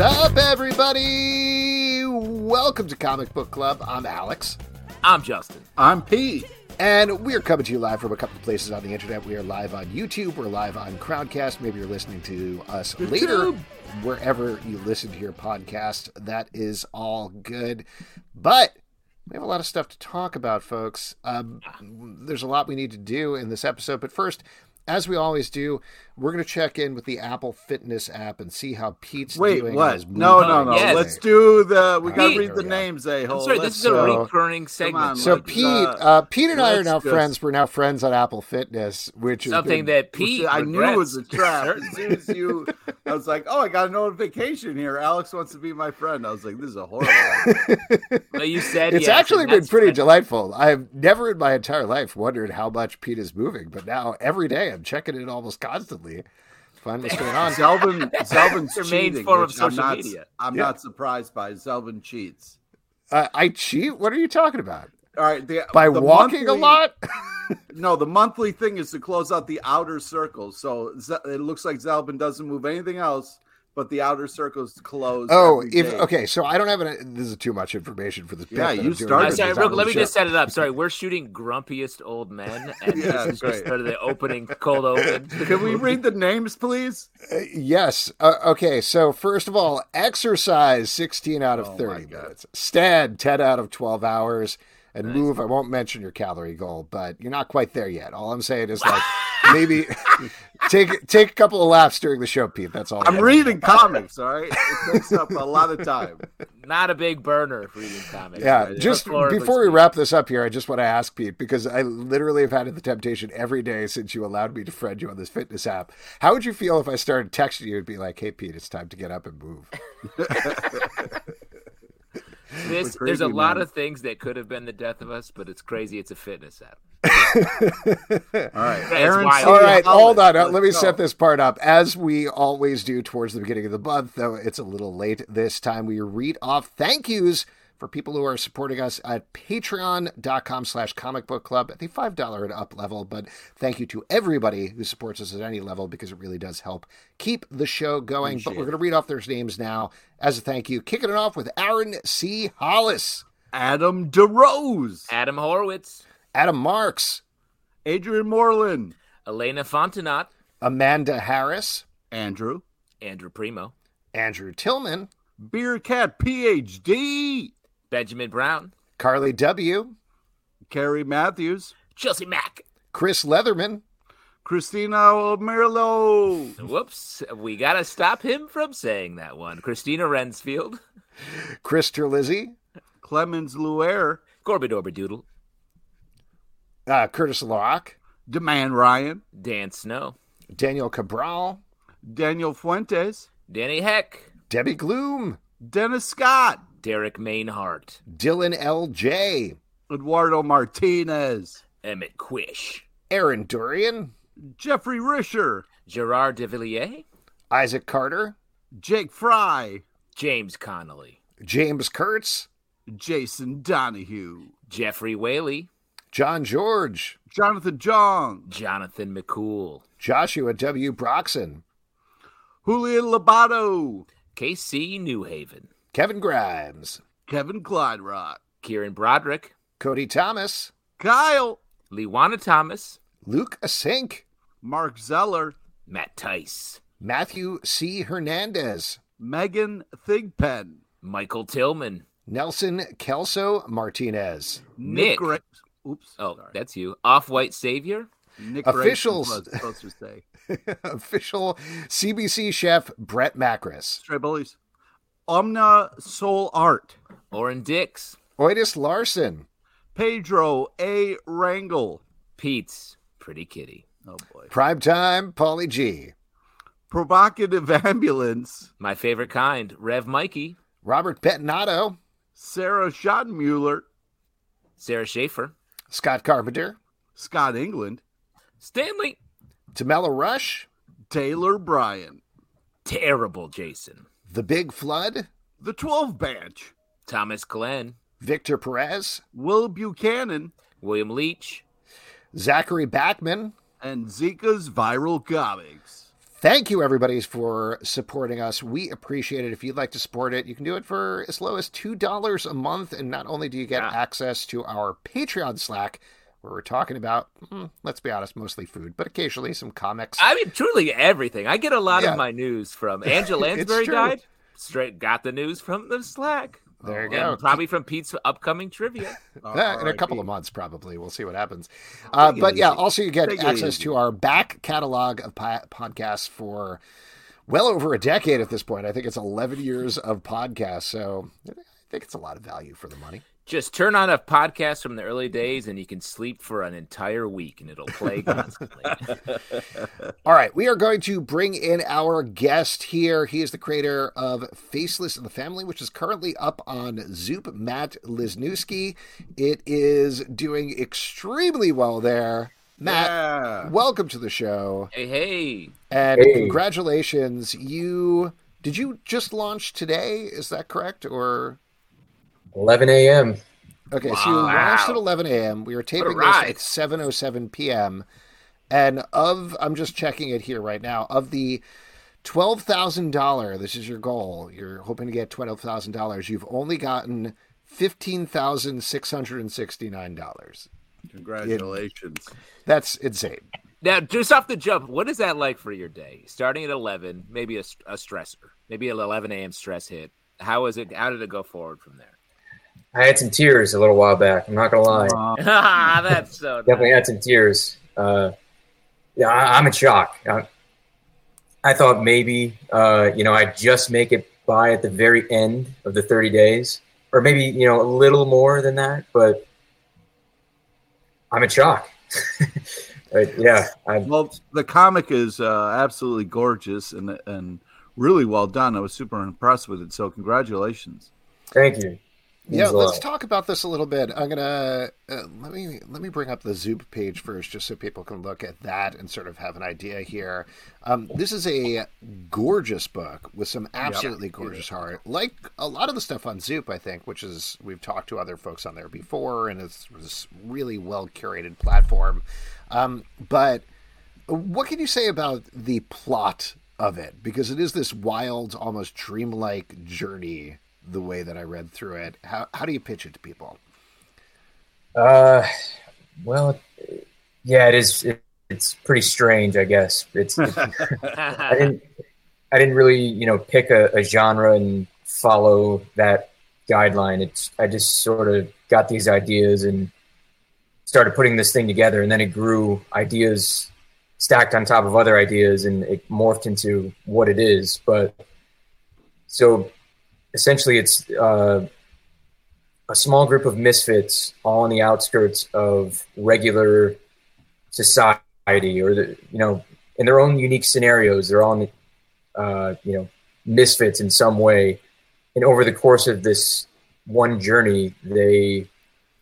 up, everybody? Welcome to Comic Book Club. I'm Alex. I'm Justin. I'm Pete. And we're coming to you live from a couple of places on the internet. We are live on YouTube. We're live on Crowdcast. Maybe you're listening to us later, wherever you listen to your podcast. That is all good. But we have a lot of stuff to talk about, folks. Um, there's a lot we need to do in this episode. But first, as we always do, we're going to check in with the Apple Fitness app and see how Pete's Wait, doing. on what? No, no, no. Yes. Let's do the. We got to Pete. read the There we go. names, a I'm hole. sorry, Let's this is a uh, recurring segment. on, So Let's, Pete, uh, uh, Pete and I are now just- friends. We're now friends on Apple Fitness, which is something good. that Pete I knew was a trap. As soon as you, I was like, "Oh, I got a notification here. Alex wants to be my friend." I was like, "This is a horrible." idea." Well, you said It's yes, actually been pretty fine. delightful. I've never in my entire life wondered how much Pete is moving, but now every day I'm checking it almost constantly. Find what's going on. Zalben, Zalben's Your main cheating. form of which I'm not, media. I'm Yeah. not surprised by. Zalben cheats. Uh, I cheat. What are you talking about? All right, the, By the walking a lot? No, the monthly thing is to close out the outer circle. So Ze- it looks like Zalben doesn't move anything else, but the outer circle's closed. Oh, if okay, so I don't have an. This is too much information for this. bit Yeah, you I'm started I'm right this sorry, real, let me show. just set it up. Sorry, we're shooting grumpiest old men, and Yeah, this is great. just sort of the opening, cold open. Can we read the names, please? Uh, yes. Uh, okay. So first of all, exercise sixteen out of Oh, my thirty minutes. Stand ten out of twelve hours. And move. I won't mention your calorie goal, but you're not quite there yet. All I'm saying is like maybe take take a couple of laps during the show, Pete. That's all. I'm saying. reading comics, all right? It takes up a lot of time. Not a big burner reading comics. Yeah, but just metaphorically before we speaking. wrap this up here, I just want to ask Pete because I literally have had the temptation every day since you allowed me to friend you on this fitness app. How would you feel if I started texting you and be like, "Hey, Pete, it's time to get up and move"? This, We're there's a creepy, lot of things that could have been the death of us, but it's crazy. It's a fitness app. all right, Aaron, all right, hold on. Uh, let's Let me go. set this part up as we always do towards the beginning of the month. Though it's a little late this time, we read off thank yous for people who are supporting us at patreon.com slash comic book club. At the $5 and up level. But thank you to everybody who supports us at any level because it really does help keep the show going. but we're going to read off their names now as a thank you. Kicking it off with Aaron C. Hollis, Adam DeRose, Adam Horowitz, Adam Marks, Adrian Moreland, Elena Fontenot, Amanda Harris, Andrew, Andrew Primo, Andrew Tillman, Beer Cat PhD, Benjamin Brown, Carly W., Carrie Matthews, Chelsea Mack. Chris Leatherman, Christina Omerlo, Whoops, we got to stop him from saying that one. Christina Rensfield, Chris Terlizzi, Clemens Luer, Corbett Orbidoodle, uh, Curtis Locke, Deman Ryan, Dan Snow, Daniel Cabral, Daniel Fuentes, Danny Heck, Debbie Gloom, Dennis Scott, Derek Mainhart, Dylan L.J., Eduardo Martinez, Emmett Quish, Aaron Durian, Jeffrey Risher, Gerard Devilliers, Isaac Carter, Jake Fry, James Connolly, James Kurtz, Jason Donahue, Jeffrey Whaley, John George, Jonathan Jong, Jonathan McCool, Joshua W. Broxson, Julian Labato, KC Newhaven, Kevin Grimes, Kevin Kleiderock, Kieran Broderick, Cody Thomas, Kyle, Lewana Thomas, Luke Asink, Mark Zeller, Matt Tice, Matthew C. Hernandez, Megan Thigpen, Michael Tillman, Nelson Kelso Martinez, Nick. Gra- Oops. Oh, sorry. that's you. Off White Savior, Nick officials. Grayson was supposed to say. official CBC chef Brett Macris, Stray Bullies. Omna Soul Art. Oren Dix, Oidis Larson, Pedro A. Rangel. Pete's Pretty Kitty, Oh boy. Primetime Polly G, Provocative Ambulance. my favorite kind, Rev Mikey, Robert Pettinato, Sarah Schottenmuller. Sarah Schaefer, Scott Carpenter, Scott England. Stanley, Tamela Rush, Taylor Bryan. Terrible Jason, The Big Flood, The 12 Bench. Thomas Glenn, Victor Perez, Will Buchanan. William Leach, Zachary Backman, And Zika's Viral Comics. thank you, everybody, for supporting us. We appreciate it. If you'd like to support it, you can do it for as low as $2 a month. And not only do you get Yeah. access to our Patreon Slack, where we're talking about, hmm, let's be honest, mostly food, but occasionally some comics. I mean, truly everything. I get a lot Yeah. of my news from Angela Lansbury true. died. Straight got the news from the Slack. there you And go. probably from Pete's upcoming trivia. Yeah, in a couple of months, probably. We'll see what happens. Uh, but yeah, easy. also you get Take access to our back catalog of podcasts for well over a decade at this point. I think it's 11 years of podcasts. So I think it's a lot of value for the money. Just turn on a podcast from the early days and you can sleep for an entire week and it'll play constantly. All right, we are going to bring in our guest here. He is the creator of Faceless and the Family, which is currently up on Zoop, Matt Lesniewski. It is doing extremely well there. Matt, Yeah. welcome to the show. hey, hey. And Hey. congratulations. You did you just launch today? Is that correct? Or 11 a.m. okay, so you Wow. launched at 11 a.m. We were taping this ride. at 7:07 p.m. And of I'm just checking it here right now. Of the twelve thousand dollar, this is your goal. You're hoping to get twelve thousand dollars. You've only gotten fifteen thousand six hundred and sixty nine dollars. Congratulations. That's insane. Now, just off the jump, what is that like for your day? Starting at 11, maybe a, a stressor, maybe an 11 a.m. stress hit. How is it? How did it go forward from there? I had some tears a little while back. I'm not gonna lie. Uh, That's so nice. Definitely had some tears. Uh, yeah, I, I'm in shock. I, I thought maybe uh, you know I'd just make it by at the very end of the 30 days, or maybe you know a little more than that. But I'm in shock. But, yeah, I, well, the comic is uh, absolutely gorgeous and and really well done. I was super impressed with it. So congratulations. thank you. Yeah, let's lot. talk about this a little bit. I'm gonna uh, let me let me bring up the Zoop page first, just so people can look at that and sort of have an idea here. Um, this is a gorgeous book with some absolutely gorgeous art, like a lot of the stuff on Zoop, I think, which is we've talked to other folks on there before, and it's this really well curated platform. Um, but what can you say about the plot of it? Because it is this wild, almost dreamlike journey. The way that I read through it, how how do you pitch it to people? Uh, well, yeah, it is. It, it's pretty strange, I guess. It's. I didn't. I didn't really, you know, pick a, a genre and follow that guideline. It's. I just sort of got these ideas and started putting this thing together, and then it grew ideas stacked on top of other ideas, and it morphed into what it is. But so, essentially, it's. Uh, a small group of misfits all on the outskirts of regular society or the you know in their own unique scenarios they're all uh, you know misfits in some way and over the course of this one journey they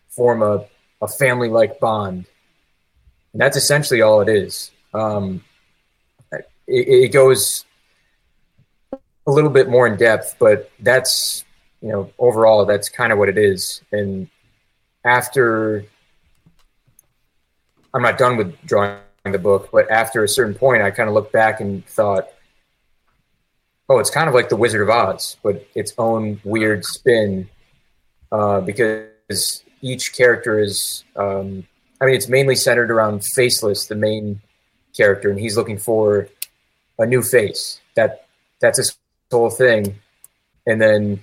form a, a family like bond and that's essentially all it is um, it, it goes a little bit more in depth but that's you know, overall, that's kind of what it is. And after, I'm not done with drawing the book, but after a certain point, I kind of looked back and thought, oh, it's kind of like The Wizard of Oz, but its own weird spin, uh, because each character is, um, I mean, it's mainly centered around Faceless, the main character, and he's looking for a new face. That that's his whole thing, and then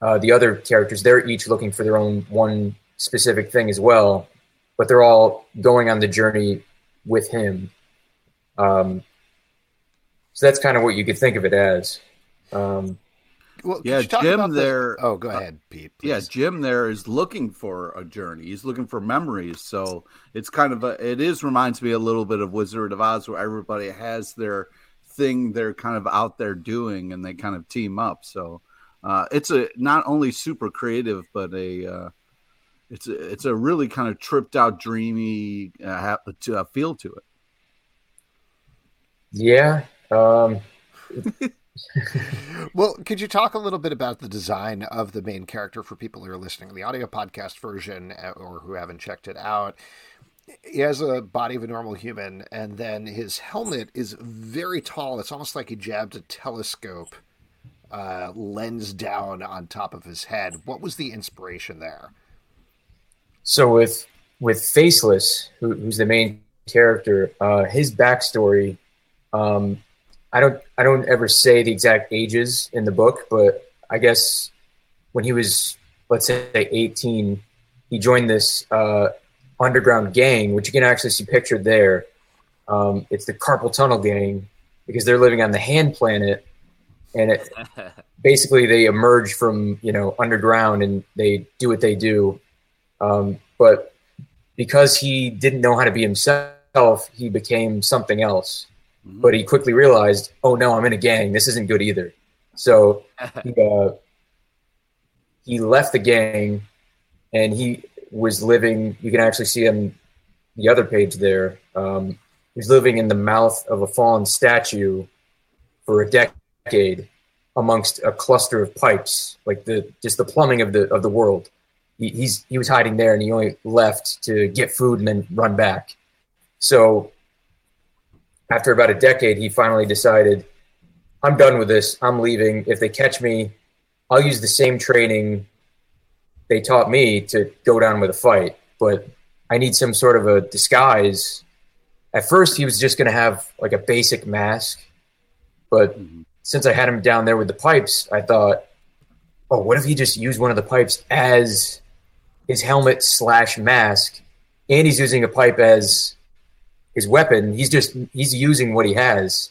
uh, the other characters, they're each looking for their own one specific thing as well, but they're all going on the journey with him. Um, so that's kind of what you could think of it as. Um, Well, Yeah, Jim about the- there- Oh, go ahead, Pete. Yeah. Jim there is looking for a journey. He's looking for memories. So it's kind of a, it is reminds me a little bit of Wizard of Oz, where everybody has their thing they're kind of out there doing, and they kind of team up. So uh, it's a not only super creative, but a uh, it's a, it's a really kind of tripped out, dreamy uh, ha- to, uh, feel to it. yeah. Um, Well, could you talk a little bit about the design of the main character for people who are listening to the audio podcast version uh, or who haven't checked it out? He has a body of a normal human, and then his helmet is very tall. It's almost like he jabbed a telescope uh, lens down on top of his head. What was the inspiration there? So with with Faceless, who, who's the main character, uh, his backstory, um, I don't I don't ever say the exact ages in the book, but I guess when he was let's say 18, he joined this uh, underground gang, which you can actually see pictured there. Um, it's the Carpal Tunnel Gang because they're living on the Hand Planet, and it basically they emerge from you know underground and they do what they do. Um, but because he didn't know how to be himself, he became something else. Mm-hmm. But he quickly realized, oh no, I'm in a gang. This isn't good either. So he, uh, he left the gang, and he was living. You can actually see on the other page there. Um, he's living in the mouth of a fallen statue for a decade amongst a cluster of pipes, like the just the plumbing of the of the world. He, he's he was hiding there, and he only left to get food and then run back. So after about a decade, he finally decided, "I'm done with this. I'm leaving. If they catch me, I'll use the same training they taught me to go down with a fight, but I need some sort of a disguise." At first, he was just going to have like a basic mask, but mm-hmm since I had him down there with the pipes, I thought, oh, what if he just used one of the pipes as his helmet slash mask, and he's using a pipe as his weapon. He's just he's using what he has.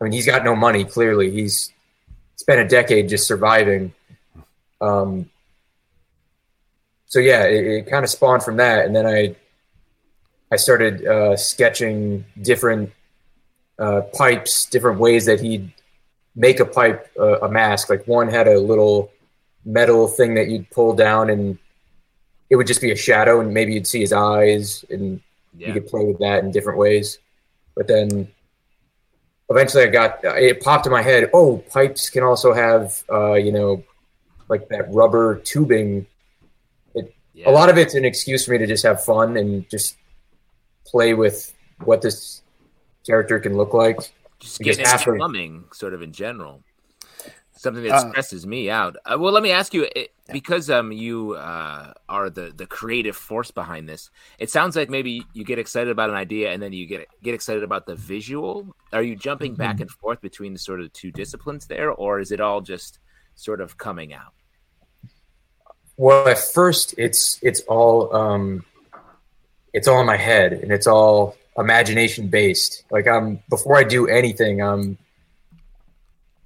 I mean, he's got no money. Clearly, he's spent a decade just surviving. Um, so yeah, it, it kind of spawned from that, and then I I started uh, sketching different uh, pipes, different ways that he'd make a pipe uh, a mask. Like one had a little metal thing that you'd pull down, and it would just be a shadow, and maybe you'd see his eyes, and yeah. you could play with that in different ways. But then eventually, I got it popped in my head. Oh, pipes can also have, uh, you know, like that rubber tubing. It, yeah. A lot of it's an excuse for me to just have fun and just play with what this character can look like just getting into plumbing, sort of in general. Something that uh, stresses uh, me out. Uh, well, let me ask you, it, because um you uh, are the the creative force behind this. It sounds like maybe you get excited about an idea and then you get get excited about the visual. Are you jumping back mm-hmm. and forth between the sort of two disciplines there, or is it all just sort of coming out? Well, at first, it's it's all um, it's all in my head, and it's all imagination based. Like I'm before I do anything, um,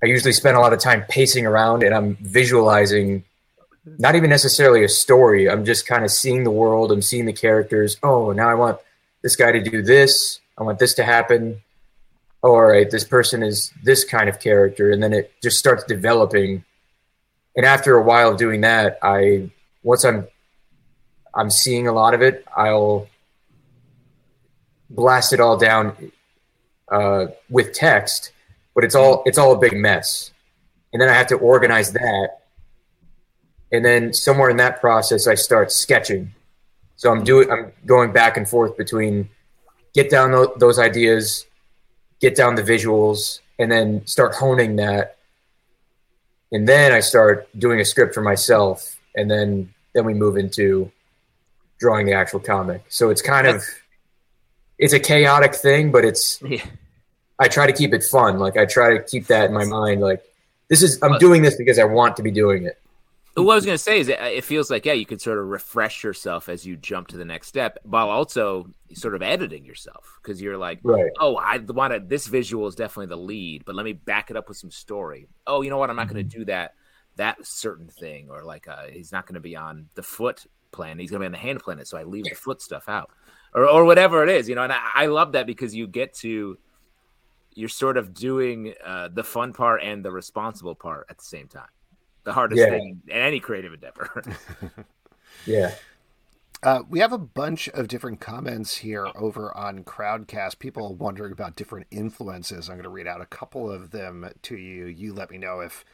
I usually spend a lot of time pacing around and I'm visualizing not even necessarily a story. I'm just kind of seeing the world. I'm seeing the characters. Oh, now I want this guy to do this. I want this to happen. All right, this person is this kind of character, and then it just starts developing. And after a while of doing that, I once I'm I'm seeing a lot of it, I'll blast it all down uh, with text, but it's all it's all a big mess. And then I have to organize that. And then somewhere in that process, I start sketching. So I'm doing I'm going back and forth between get down those ideas, get down the visuals, and then start honing that. And then I start doing a script for myself, and then then we move into drawing the actual comic. So it's kind That's- of it's a chaotic thing, but it's yeah. I try to keep it fun. Like I try to keep that in my mind. Like this is I'm doing this because I want to be doing it. What I was going to say is it feels like yeah you can sort of refresh yourself as you jump to the next step while also sort of editing yourself because you're like right. oh I want to this visual is definitely the lead but let me back it up with some story oh you know what I'm not mm-hmm. going to do that that certain thing or like uh, he's not going to be on the foot plan he's going to be on the hand planet so I leave the foot stuff out or or whatever it is, you know. And I, I love that because you get to you're sort of doing uh, the fun part and the responsible part at the same time. The hardest yeah. thing in any creative endeavor. yeah. Uh, we have a bunch of different comments here over on Crowdcast. People wondering about different influences. I'm going to read out a couple of them to you. You let me know if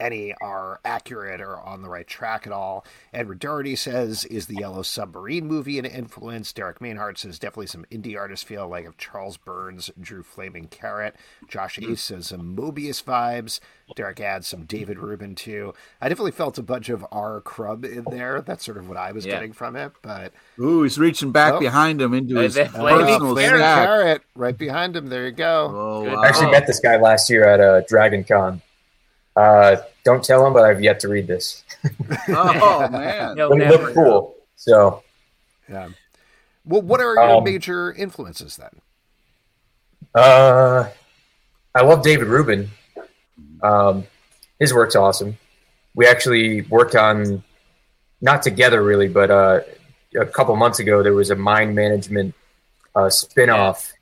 any are accurate or on the right track at all. Edward Doherty says, "Is the Yellow Submarine movie an influence?" Derek Mainhart says, "Definitely some indie artist feel, like if Charles Burns drew Flaming Carrot." Josh mm. Ace says some Moebius vibes. Derek adds some David Rubin too. I definitely felt a bunch of R. Crumb in there. That's sort of what I was yeah. getting from it. But ooh, he's reaching back oh. behind him into his personal Flaming Carrot right behind him. There you go. Oh, wow. I actually met this guy last year at uh, Dragon Con. Uh, don't tell him, but I've yet to read this. oh man, it looked cool. So, yeah. Well, what are your um, major influences then? Uh, I love David Rubin. Um, his work's awesome. We actually worked on, not together really, but uh, a couple months ago there was a mind management uh, spinoff,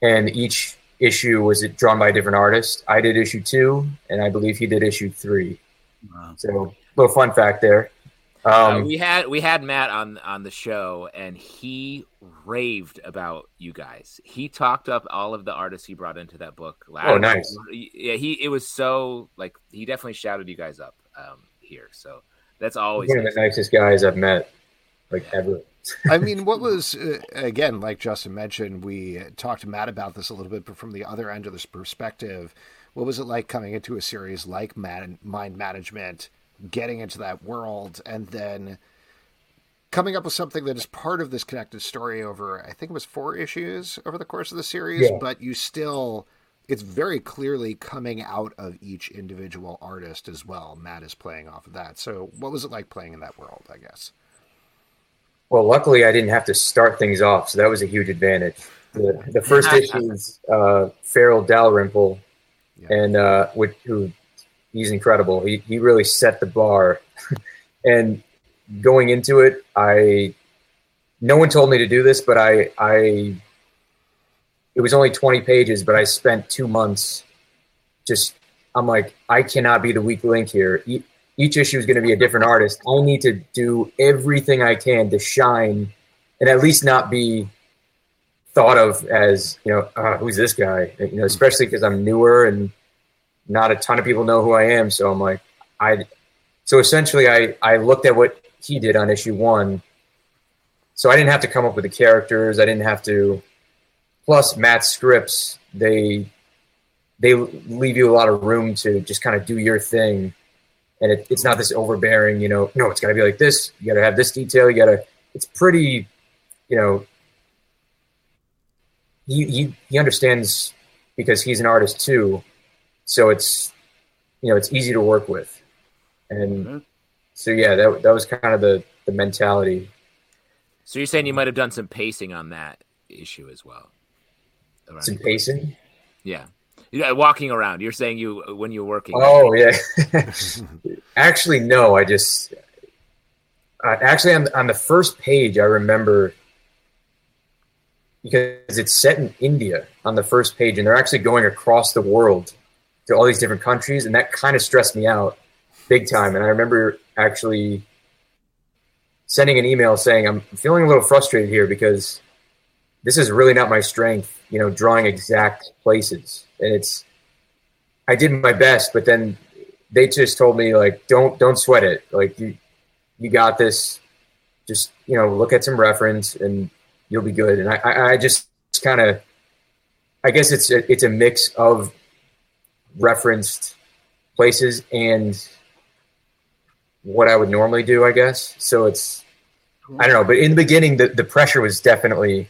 and each issue was it drawn by a different artist. I did issue two, and I believe he did issue three. Wow. So, little fun fact there. Um, uh, we had we had Matt on on the show, and he raved about you guys. He talked up all of the artists he brought into that book. Last oh, nice! Yeah, he it was so like he definitely shouted you guys up um, here. So that's always one of the nicest guys I've met, like ever. I mean, what was uh, again, like Justin mentioned, we talked to Matt about this a little bit, but from the other end of this perspective, what was it like coming into a series like Mind Management, getting into that world, and then coming up with something that is part of this connected story over, I think it was four issues over the course of the series, yeah. but you still. It's very clearly coming out of each individual artist as well. Matt is playing off of that. So, what was it like playing in that world? I guess. Well, luckily, I didn't have to start things off, so that was a huge advantage. The, the first issue is uh, Farrell Dalrymple, yeah. and uh, which, who he's incredible. He he really set the bar, and going into it, I no one told me to do this, but I I it was only twenty pages, but I spent two months just. I'm like, I cannot be the weak link here each issue is going to be a different artist. I need to do everything I can to shine and at least not be thought of as, you know, uh, who's this guy? You know, especially because I'm newer and not a ton of people know who I am. So I'm like, I, so essentially I, I looked at what he did on issue one. So I didn't have to come up with the characters. I didn't have to, plus Matt's scripts, they, they leave you a lot of room to just kind of do your thing and it, it's not this overbearing, you know, no, it's got to be like this. You got to have this detail. You got to, it's pretty, you know, he, he, he understands because he's an artist too. So it's, you know, it's easy to work with. And mm-hmm. so, yeah, that, that was kind of the, the mentality. So you're saying you might have done some pacing on that issue as well. Some pacing? Yeah. Yeah, walking around. You're saying you when you're working. Oh yeah. actually, no. I just uh, actually on on the first page, I remember because it's set in India on the first page, and they're actually going across the world to all these different countries, and that kind of stressed me out big time. And I remember actually sending an email saying, "I'm feeling a little frustrated here because this is really not my strength." You know, drawing exact places and it's I did my best, but then they just told me like don't don't sweat it. Like you you got this. Just you know look at some reference and you'll be good. And I I, just kind of I guess it's a, it's a mix of referenced places and what I would normally do, I guess. So it's I don't know, but in the beginning the, the pressure was definitely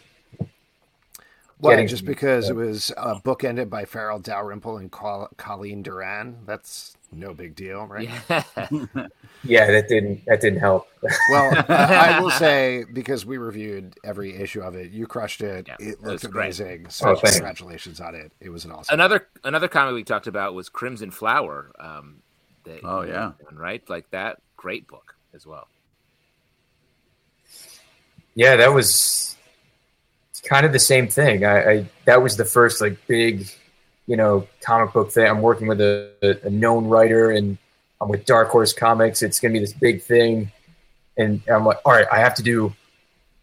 well, getting, just because it was a book ended by Farrell Dalrymple and Colleen Doran, that's no big deal, right? Yeah, yeah that didn't that didn't help. well, I, I, will say because we reviewed every issue of it, you crushed it. Yeah, it looked it amazing. Great. So oh, congratulations on it. It was an awesome. Another another comic we talked about was Crimson Flower. Um, that, oh yeah, right, like that. Great book as well. Yeah, that was kind of the same thing. I, I, that was the first like big, you know, comic book thing. I'm working with a, a known writer, and I'm with Dark Horse Comics. It's gonna be this big thing, and I'm like, all right, I have to do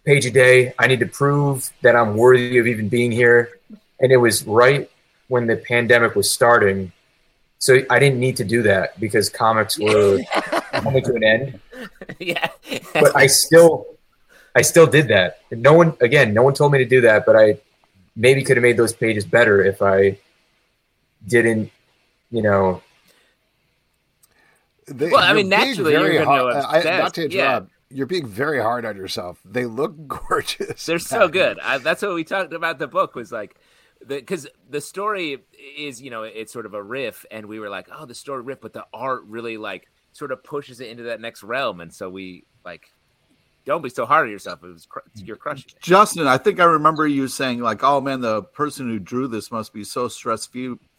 page a day. I need to prove that I'm worthy of even being here. And it was right when the pandemic was starting, so I didn't need to do that because comics were coming to an end. Yeah, but I still, I still did that. no one, again, no one told me to do that, but I maybe could have made those pages better if I didn't, you know. They, well, I mean, naturally, you're hard, I, not to interrupt. Yeah. You're being very hard on yourself. They look gorgeous. They're so good. I, that's what we talked about. The book was like because the, the, story is you know it's sort of a riff and we were like oh the story riff but the art really like sort of pushes it into that next realm and so we like don't be so hard on yourself it was you're crushing it. justin i think i remember you saying like oh man the person who drew this must be so stress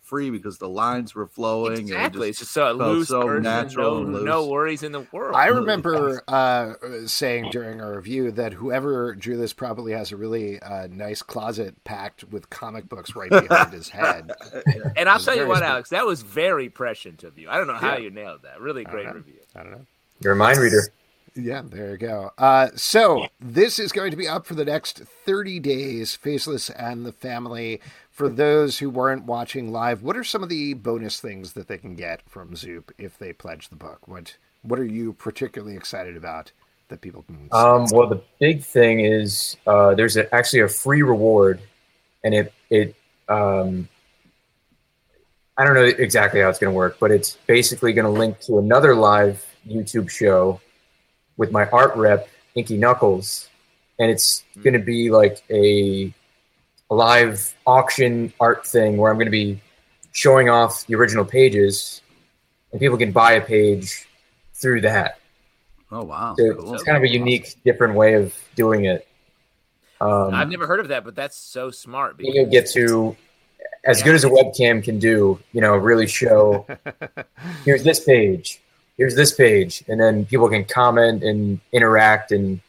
free because the lines were flowing. Exactly, it's just so loose, so person, natural, no, no, worries in the world. I remember uh, saying during our review that whoever drew this probably has a really uh, nice closet packed with comic books right behind his head. And I'll tell you what, Alex, that was very prescient of you. I don't know how yeah. you nailed that. Really great I review. I don't know. You're a mind reader. Yeah, there you go. Uh, so this is going to be up for the next 30 days. Faceless and the family for those who weren't watching live, what are some of the bonus things that they can get from Zoop if they pledge the book? What What are you particularly excited about that people can? Um, well, the big thing is uh, there's a, actually a free reward, and it it um, I don't know exactly how it's going to work, but it's basically going to link to another live YouTube show with my art rep, Inky Knuckles, and it's going to be like a a live auction art thing where I'm going to be showing off the original pages, and people can buy a page through that. Oh wow! So cool. It's kind of a unique, different way of doing it. Um, I've never heard of that, but that's so smart. Because... You get to, as yeah. good as a webcam can do, you know, really show. here's this page. Here's this page, and then people can comment and interact, and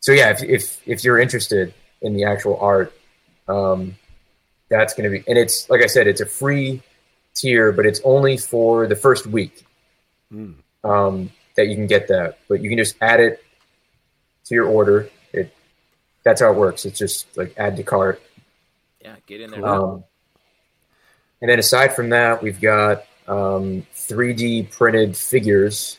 so yeah, if if, if you're interested in the actual art, um, that's going to be, and it's like I said, it's a free tier, but it's only for the first week mm. um, that you can get that. But you can just add it to your order. It that's how it works. It's just like add to cart. Yeah, get in there. Um, and then aside from that, we've got um, 3D printed figures.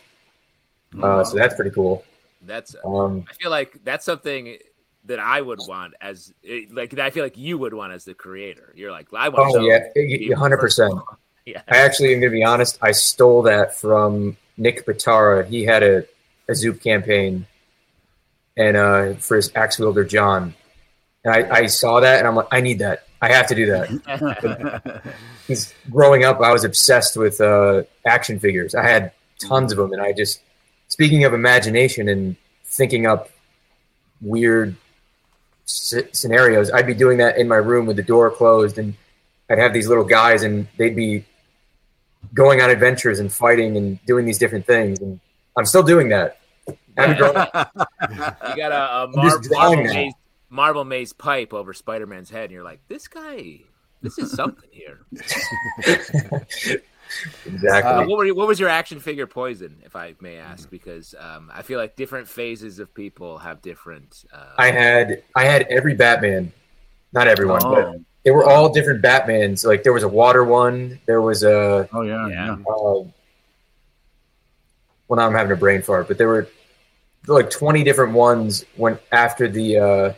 Uh, so that's pretty cool. That's um, I feel like that's something that I would want as like I feel like you would want as the creator. You're like I want. Oh yeah, hundred percent. Yeah. I actually am gonna be honest. I stole that from Nick Batara. He had a, a Zoop campaign, and uh, for his axe wielder John, and I, I saw that and I'm like, I need that. I have to do that. Because growing up, I was obsessed with uh, action figures. I had tons of them, and I just speaking of imagination and thinking up weird scenarios, I'd be doing that in my room with the door closed, and I'd have these little guys, and they'd be going on adventures and fighting and doing these different things. And I'm still doing that. you got a, a maze, marble, maze, pipe over Spider Man's head, and you're like, this guy, this is something here. exactly. Uh, what, were, what was your action figure poison, if I may ask? Because um, I feel like different phases of people have different. Uh... I had I had every Batman, not everyone, oh. but they were all different Batmans. Like there was a water one, there was a. Oh yeah, yeah. Uh, well, now I'm having a brain fart, but there were like 20 different ones when after the uh,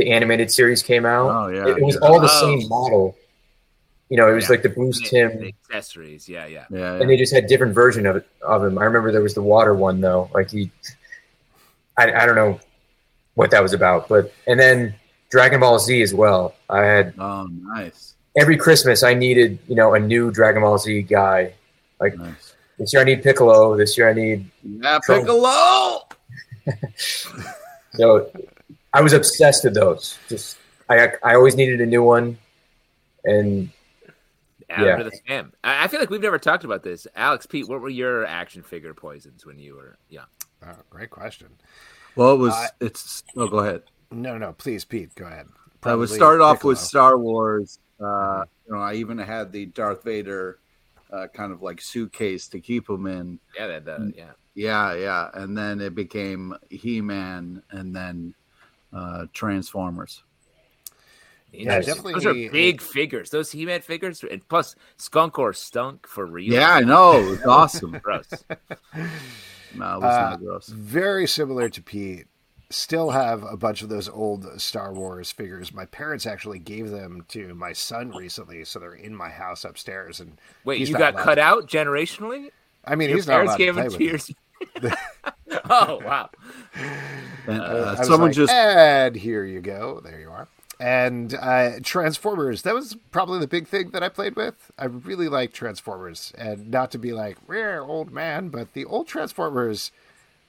the animated series came out. Oh yeah, it, it was all the oh. same model you know, it was yeah. like the Boost Tim accessories. Yeah, yeah, yeah, And they just had different version of it, of him. I remember there was the water one though. Like he, I, I don't know what that was about, but and then Dragon Ball Z as well. I had oh nice. Every Christmas I needed you know a new Dragon Ball Z guy. Like nice. this year I need Piccolo. This year I need yeah Piccolo. so I was obsessed with those. Just I I always needed a new one, and yeah. the scam. I feel like we've never talked about this. Alex, Pete, what were your action figure poisons when you were young? Oh, great question. Well, it was. Uh, it's. Oh, go ahead. No, no, please, Pete, go ahead. Probably I would start off with Star Wars. Uh, you know, I even had the Darth Vader uh, kind of like suitcase to keep him in. Yeah, that, that yeah, yeah, yeah. And then it became He Man, and then uh, Transformers. Yeah, definitely. Those are big figures. Those He-Man figures, and plus Skunk or Stunk for real. Yeah, I know. It's awesome. gross. No, it was uh, not gross. Very similar to Pete. Still have a bunch of those old Star Wars figures. My parents actually gave them to my son recently, so they're in my house upstairs. And wait, you got cut to... out generationally? I mean, Your he's not allowed gave to play them to your... oh wow! And, uh, someone like, just and here you go. There you are and uh, Transformers. That was probably the big thing that I played with. I really like Transformers, and not to be like rare old man, but the old Transformers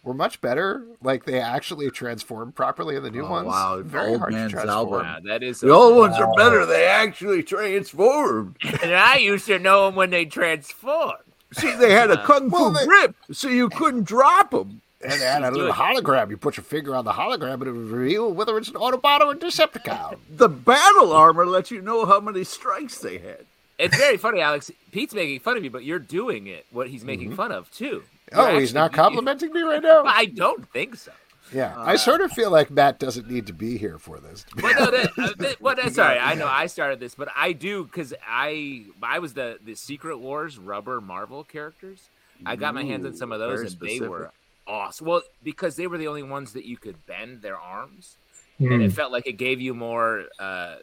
were much better. Like they actually transformed properly in the new oh, ones. Wow, very old hard man's to transform. Yeah, that is the old ones are better. They actually transformed. and I used to know them when they transformed. See, they had a kung fu well, they... grip, so you couldn't drop them. And they had a little hologram. You put your finger on the hologram, and it would reveal whether it's an Autobot or a Decepticon. the battle armor lets you know how many strikes they had. It's very funny, Alex. Pete's making fun of you, but you're doing it. What he's making mm-hmm. fun of too. You're oh, actually, he's not complimenting me right now. I don't think so. Yeah, uh, I sort of feel like Matt doesn't need to be here for this. well, no, that, uh, that, well, that's sorry. I know I started this, but I do because I I was the the Secret Wars rubber Marvel characters. I got my hands on some of those, and specific. they were awesome. Well, because they were the only ones that you could bend their arms, mm. and it hmm. felt like it gave you more uh,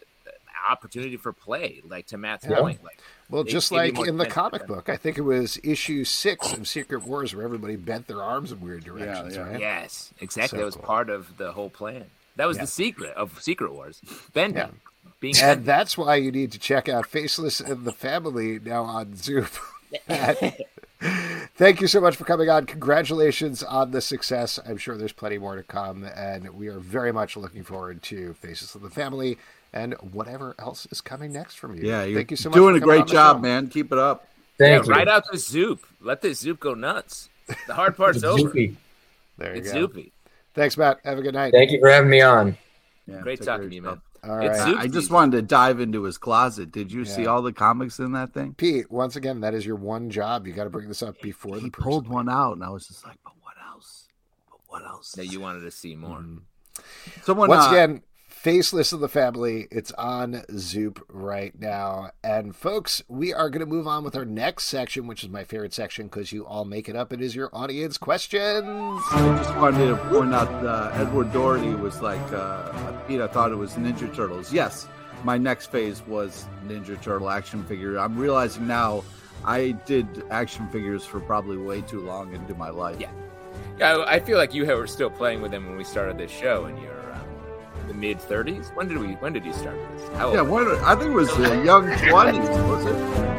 opportunity for play. Like to Matt's yeah. point, like well, just like in the comic book, I think it was issue six of Secret Wars where everybody bent their arms in weird directions. Yeah, yeah. Right? Yes, exactly. So that was cool. part of the whole plan. That was the secret of Secret Wars, bending. Being and bending. that's why you need to check out Faceless and the Family now on Zoop. Thank you so much for coming on. Congratulations on the success. I'm sure there's plenty more to come, and we are very much looking forward to Faces of the Family and whatever else is coming next from you. Yeah, thank you so much. Doing a great job, man. Keep it up. Thank yeah, you. Right out the Zoop. Let the Zoop go nuts. The hard part's over. Zoopy. There you it's go. Zoopy. Thanks, Matt. Have a good night. Thank you for having me on. Yeah, Great talking to you, man. All right. I just wanted to dive into his closet. Did you yeah. see all the comics in that thing? Pete, once again, that is your one job. You got to bring this up before he the pulled one out, and I was just like, "But what else? But what else?" That you wanted to see more. Mm-hmm. Someone once uh, again, Faceless of the Family. It's on Zoop right now. And folks, we are going to move on with our next section, which is my favorite section because you all make it up. It is your audience questions. I just wanted to point out uh, Edward Doherty was like, uh, Pete, I thought it was Ninja Turtles. Yes, my next phase was Ninja Turtle action figure. I'm realizing now I did action figures for probably way too long into my life. Yeah. Yeah, I feel like you were still playing with them when we started this show, and you're the mid 30s. When did we? When did you start this? How yeah, when, I think it was the young 20s. Was it?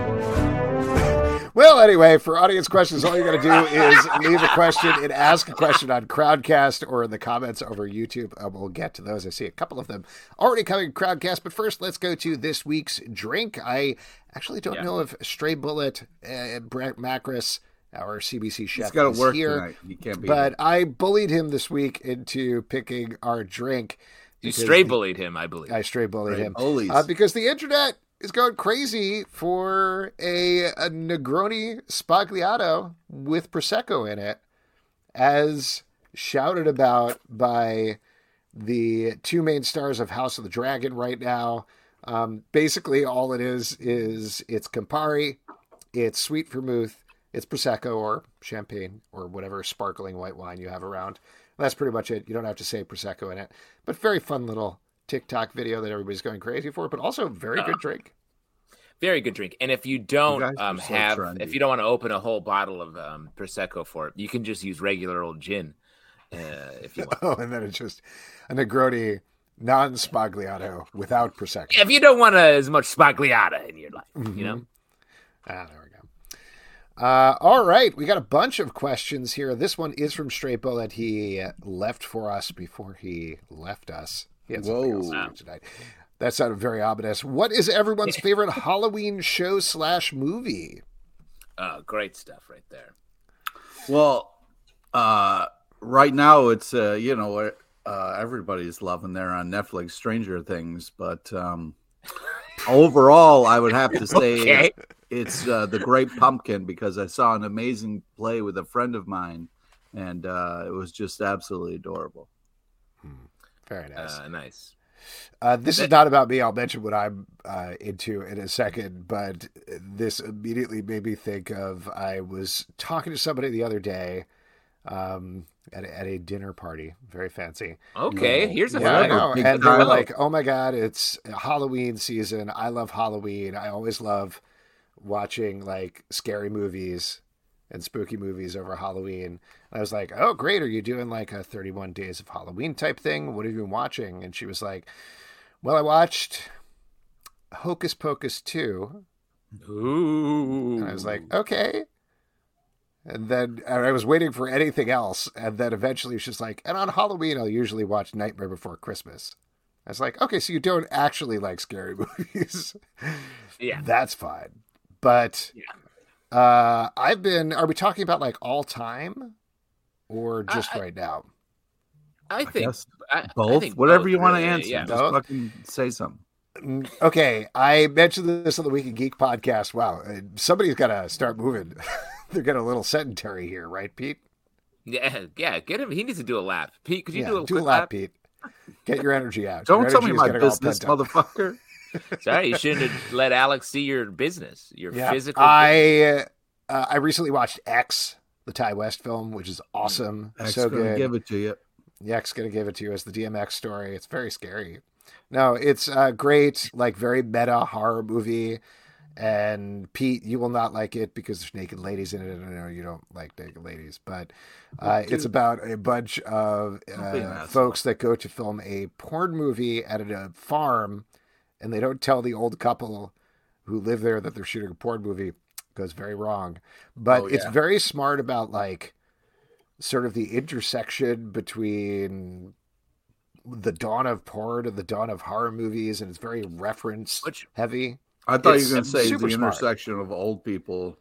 Well, anyway, for audience questions, all you got to do is leave a question and ask a question on Crowdcast or in the comments over YouTube. Uh, we'll get to those. I see a couple of them already coming Crowdcast. But first, let's go to this week's drink. I actually don't yeah. know if Stray Bullet, uh, Brent Macris, our CBC chef, He's got to work here, tonight. He can't be. But here. I bullied him this week into picking our drink. You stray bullied him, I believe. I stray bullied him uh, because the internet is going crazy for a, a Negroni Sbagliato with prosecco in it, as shouted about by the two main stars of House of the Dragon right now. Um, basically, all it is is it's Campari, it's sweet vermouth, it's prosecco or champagne or whatever sparkling white wine you have around that's pretty much it. You don't have to say prosecco in it, but very fun little TikTok video that everybody's going crazy for. But also very uh, good drink. Very good drink. And if you don't you um, so have, trendy. if you don't want to open a whole bottle of um, prosecco for it, you can just use regular old gin. Uh, if you want. oh, and then it's just a Negroni non sbagliato without prosecco. If you don't want as much spagliata in your life, mm-hmm. you know. Ah, there we uh, all right, we got a bunch of questions here. This one is from Stray Bullet. He left for us before he left us. He had Whoa. tonight. That sounded very ominous. What is everyone's favorite Halloween show slash movie? Uh, great stuff right there. Well, uh, right now it's uh, you know uh, everybody's loving there on Netflix Stranger Things, but um, overall, I would have to say okay it's uh, the Great Pumpkin because I saw an amazing play with a friend of mine, and uh, it was just absolutely adorable. Hmm. Very nice. Uh, nice. Uh, this is not about me. I'll mention what I'm uh, into in a second, but this immediately made me think of I was talking to somebody the other day um, at, a, at a dinner party, very fancy. Okay, here's a yeah, I know. And they were like, "Oh my god, it's Halloween season! I love Halloween. I always love watching like scary movies and spooky movies over Halloween." And I was like, "Oh, great! Are you doing like a 31 Days of Halloween type thing? What have you been watching?" And she was like well, I watched Hocus Pocus 2. Ooh. And I was like, okay. And then and I was waiting for anything else. And then eventually she's like, and on Halloween, I'll usually watch Nightmare Before Christmas. I was like, okay, so you don't actually like scary movies. Yeah. That's fine. But yeah. uh, I've been, are we talking about like all time or just I, right now? I think I, both. I think Whatever both, you want really, to answer, yeah. just both. fucking say something. Mm, okay, I mentioned this on the Week in Geek podcast. Wow, uh, somebody's got to start moving. They're getting a little sedentary here, right, Pete? Yeah, yeah. Get him. He needs to do a lap. Pete, could you yeah, do a, do a lap, lap, Pete? Get your energy out. Don't your tell me my business, motherfucker. Sorry, you shouldn't have let Alex see your business, your yeah, physical. I uh, I recently watched X, the Ti West film, which is awesome. X so good. Give it to you. Yak's gonna give it to you as the DMX story. It's very scary. No, it's a great, like very meta horror movie. And Pete, you will not like it because there's naked ladies in it. And I know you don't like naked ladies, but uh, it's about a bunch of uh, folks that go to film a porn movie at a farm, and they don't tell the old couple who live there that they're shooting a porn movie. Goes very wrong, but oh, yeah. it's very smart about like sort of the intersection between the dawn of porn and the dawn of horror movies, and it's very reference heavy. I thought it's you were going to say the intersection smart. of old people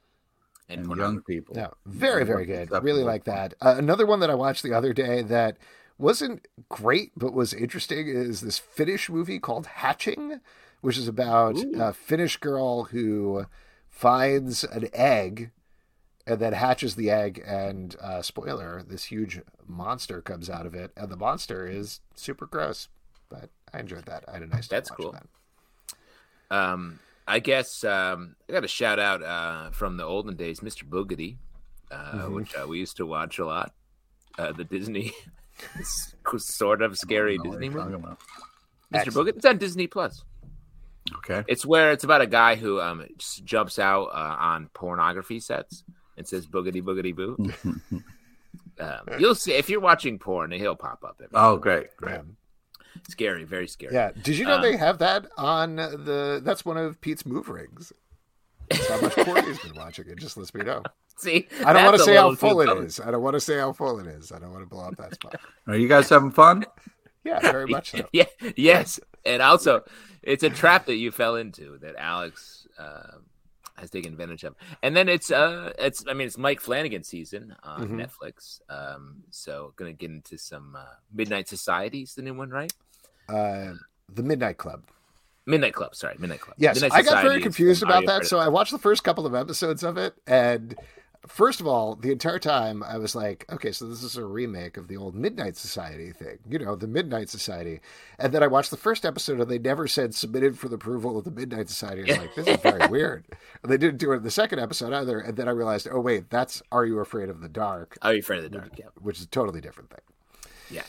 and, and young people. Yeah, very, very good. Really like that. Uh, another one that I watched the other day that wasn't great but was interesting is this Finnish movie called Hatching, which is about Ooh. a Finnish girl who finds an egg and then hatches the egg and uh, spoiler this huge monster comes out of it and the monster is super gross but i enjoyed that i had a nice that's cool that. um i guess um i got a shout out uh from the olden days mr boogedy uh mm-hmm. which uh, we used to watch a lot uh the disney sort of scary disney movie mr boogedy it's on disney plus okay it's where it's about a guy who um jumps out uh, on pornography sets and says boogity boogity boo. um, you'll see if you're watching porn, he'll pop up. Oh, great, great. Scary, very scary. Yeah. Did you know um, they have that on the? That's one of Pete's move rings. That's how much porn he's been watching. It just lets me know. See, I don't want to say how full it is. I don't want to say how full it is. I don't want to blow up that spot. Are you guys having fun? yeah, very much so. yeah, yes, and also it's a trap that you fell into that Alex um, has taken advantage of. And then it's uh it's I mean it's Mike Flanagan season on mm-hmm. Netflix. Um so gonna get into some uh, Midnight Society's the new one, right? Uh the Midnight Club. Midnight Club, sorry, Midnight Club. Yes, Midnight I got very confused about that. So I watched the first couple of episodes of it, and first of all, the entire time I was like, okay, so this is a remake of the old Midnight Society thing, you know, the Midnight Society. And then I watched the first episode and they never said submitted for the approval of the Midnight Society. I was like, this is very weird. And they didn't do it in the second episode either. And then I realized, oh, wait, that's Are You Afraid of the Dark? Are You Afraid of the Dark? Yeah. Which is a totally different thing. Yeah.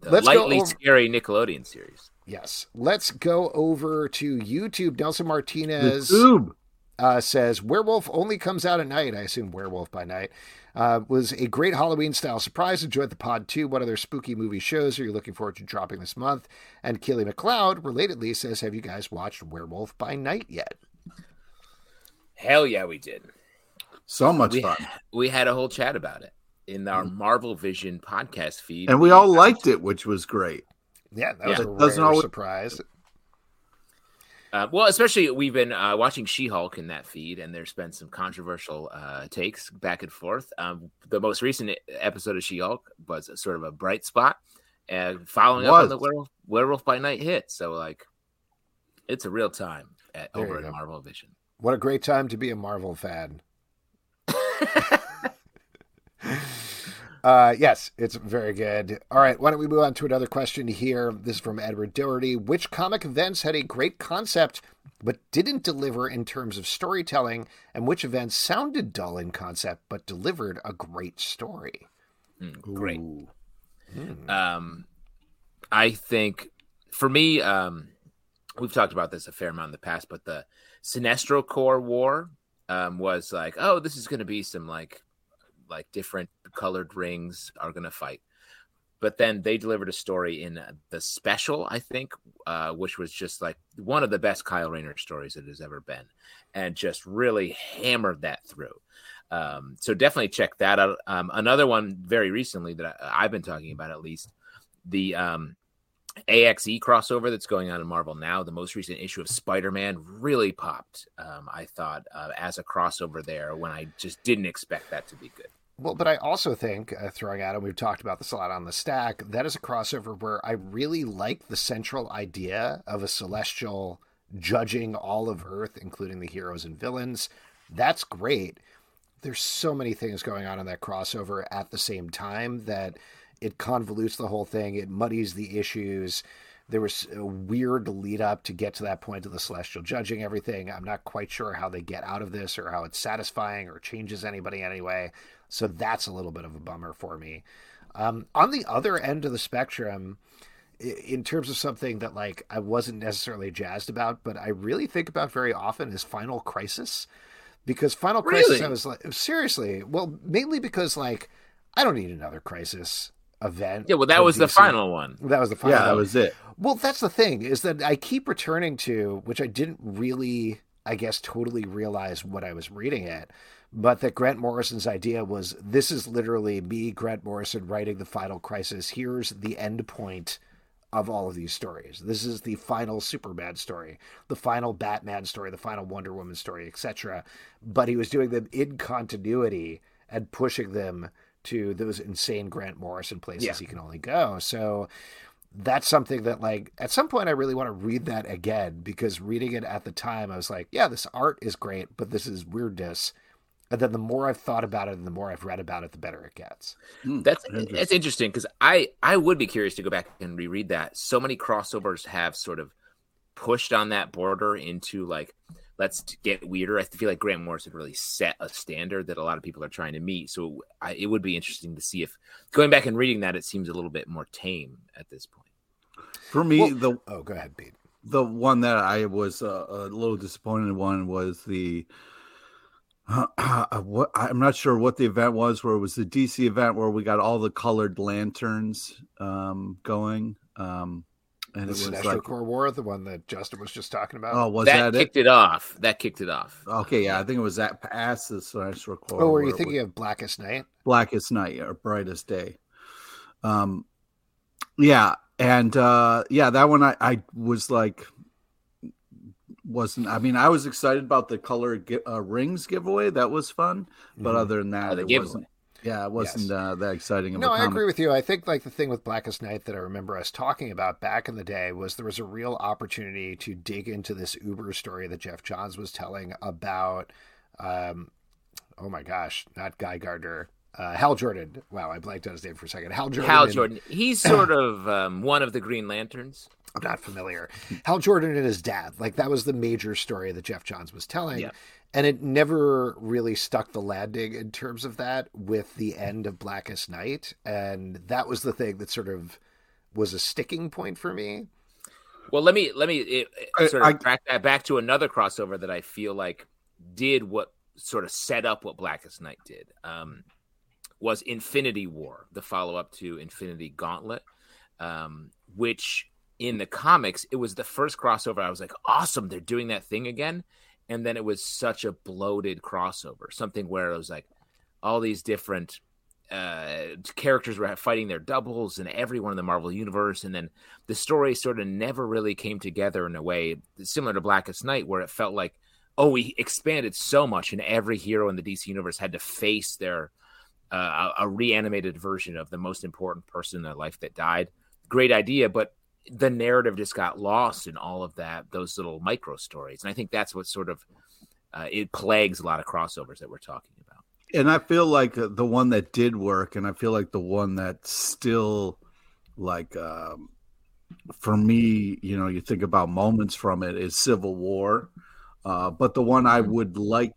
The Let's lightly scary Nickelodeon series. Yes. Let's go over to YouTube. Nelson Martinez. YouTube uh, says Werewolf only comes out at night. I assume Werewolf by Night uh, was a great Halloween style surprise. Enjoyed the pod too. What other spooky movie shows are you looking forward to dropping this month? And Keely McLeod, relatedly, says, Have you guys watched Werewolf by Night yet? Hell yeah, we did. So much we, fun. We had a whole chat about it in our mm. Marvel Vision podcast feed, and we all liked it, which was great. Yeah, that was a doesn't always... surprise. Uh, well, especially we've been uh, watching She-Hulk in that feed, and there's been some controversial uh, takes back and forth. Um, the most recent episode of She-Hulk was sort of a bright spot, and following up on the Werewolf, Werewolf by Night hit. So, like, it's a real time at, over at Marvel Vision. What a great time to be a Marvel fan. Uh, yes, it's very good. All right, why don't we move on to another question here? This is from Edward Doherty. Which comic events had a great concept but didn't deliver in terms of storytelling, and which events sounded dull in concept but delivered a great story? Mm, great. Mm. Um, I think for me, um, we've talked about this a fair amount in the past, but the Sinestro Corps War um, was like, oh, this is going to be some like like different colored rings are going to fight. But then they delivered a story in the special, I think, uh, which was just like one of the best Kyle Rayner stories that has ever been, and just really hammered that through. Um, so definitely check that out. Um, another one very recently that I, have been talking about, at least, the um, AXE crossover that's going on in Marvel now. The most recent issue of Spider Man really popped. Um, I thought uh, as a crossover there when I just didn't expect that to be good. Well, but I also think, uh, throwing out, and we've talked about this a lot on the stack, that is a crossover where I really like the central idea of a celestial judging all of Earth, including the heroes and villains. That's great. There's so many things going on in that crossover at the same time that it convolutes the whole thing, it muddies the issues. There was a weird lead up to get to that point of the celestial judging everything. I'm not quite sure how they get out of this or how it's satisfying or changes anybody anyway. So that's a little bit of a bummer for me. Um, on the other end of the spectrum, in terms of something that like I wasn't necessarily jazzed about, but I really think about very often is Final Crisis, because Final really? Crisis I was like seriously, well, mainly because like I don't need another Crisis event. Yeah, well, that was DC. the final one. That was the final. Yeah, that was it. Well, that's the thing is that I keep returning to, which I didn't really, I guess, totally realize what I was reading it but that Grant Morrison's idea was this is literally me, Grant Morrison, writing the final crisis. Here's the end point of all of these stories. This is the final Superman story, the final Batman story, the final Wonder Woman story, etc. But he was doing them in continuity and pushing them to those insane Grant Morrison places yeah. he can only go. So that's something that like at some point I really want to read that again because reading it at the time I was like, yeah, this art is great, but this is weirdness and then the more I've thought about it and the more I've read about it, the better it gets. Mm, that's interesting. that's interesting because I I would be curious to go back and reread that. So many crossovers have sort of pushed on that border into like let's get weirder. I feel like Grant Morrison really set a standard that a lot of people are trying to meet. So I, it would be interesting to see if going back and reading that, it seems a little bit more tame at this point. For me, well, the oh, go ahead, Pete. The one that I was uh, a little disappointed one was the uh, what I'm not sure what the event was. Where it was the DC event where we got all the colored lanterns um, going. Um, and the it was like Corps War, the one that Justin was just talking about. Oh, was that, that kicked it? it? off? That kicked it off. Okay, yeah, I think it was that past the Sinestro Corps. Oh, were you thinking of Blackest Night? Blackest Night or Brightest Day. Um, yeah, and uh, yeah, that one I, I was like, wasn't. I mean, I was excited about the color uh, rings giveaway. That was fun, but mm-hmm. other than that, oh, it giveaway. wasn't. Yeah, it wasn't yes. uh, that exciting. no, I agree with you. I think like the thing with Blackest Night that I remember us talking about back in the day was there was a real opportunity to dig into this Uber story that Geoff Johns was telling about. Um, oh my gosh, not Guy Gardner. Uh, Hal Jordan. Wow, I blanked on his name for a second. Hal Jordan. Hal Jordan. He's sort of um, one of the Green Lanterns. I'm not familiar. Hal Jordan and his dad, like that was the major story that Geoff Johns was telling. Yeah. And it never really stuck the landing in terms of that with the end of Blackest Night. And that was the thing that sort of was a sticking point for me. Well, let me let me it, it sort of I, track that back to another crossover that I feel like did what sort of set up what Blackest Night did. Um, was Infinity War, the follow up to Infinity Gauntlet, um, which in the comics, it was the first crossover. I was like, awesome, they're doing that thing again. And then it was such a bloated crossover, something where it was like all these different uh, characters were fighting their doubles and everyone in the Marvel universe, and then the story sort of never really came together in a way similar to Blackest Night, where it felt like, oh, we expanded so much, and every hero in the DC universe had to face their uh, a reanimated version of the most important person in their life that died. Great idea, but the narrative just got lost in all of that those little micro stories. And i think that's what sort of uh, it plagues a lot of crossovers that we're talking about. And I feel like the one that did work, and I feel like the one that still, like, um, for me, you know, you think about moments from it is Civil War, uh, but the one I mm-hmm. would like,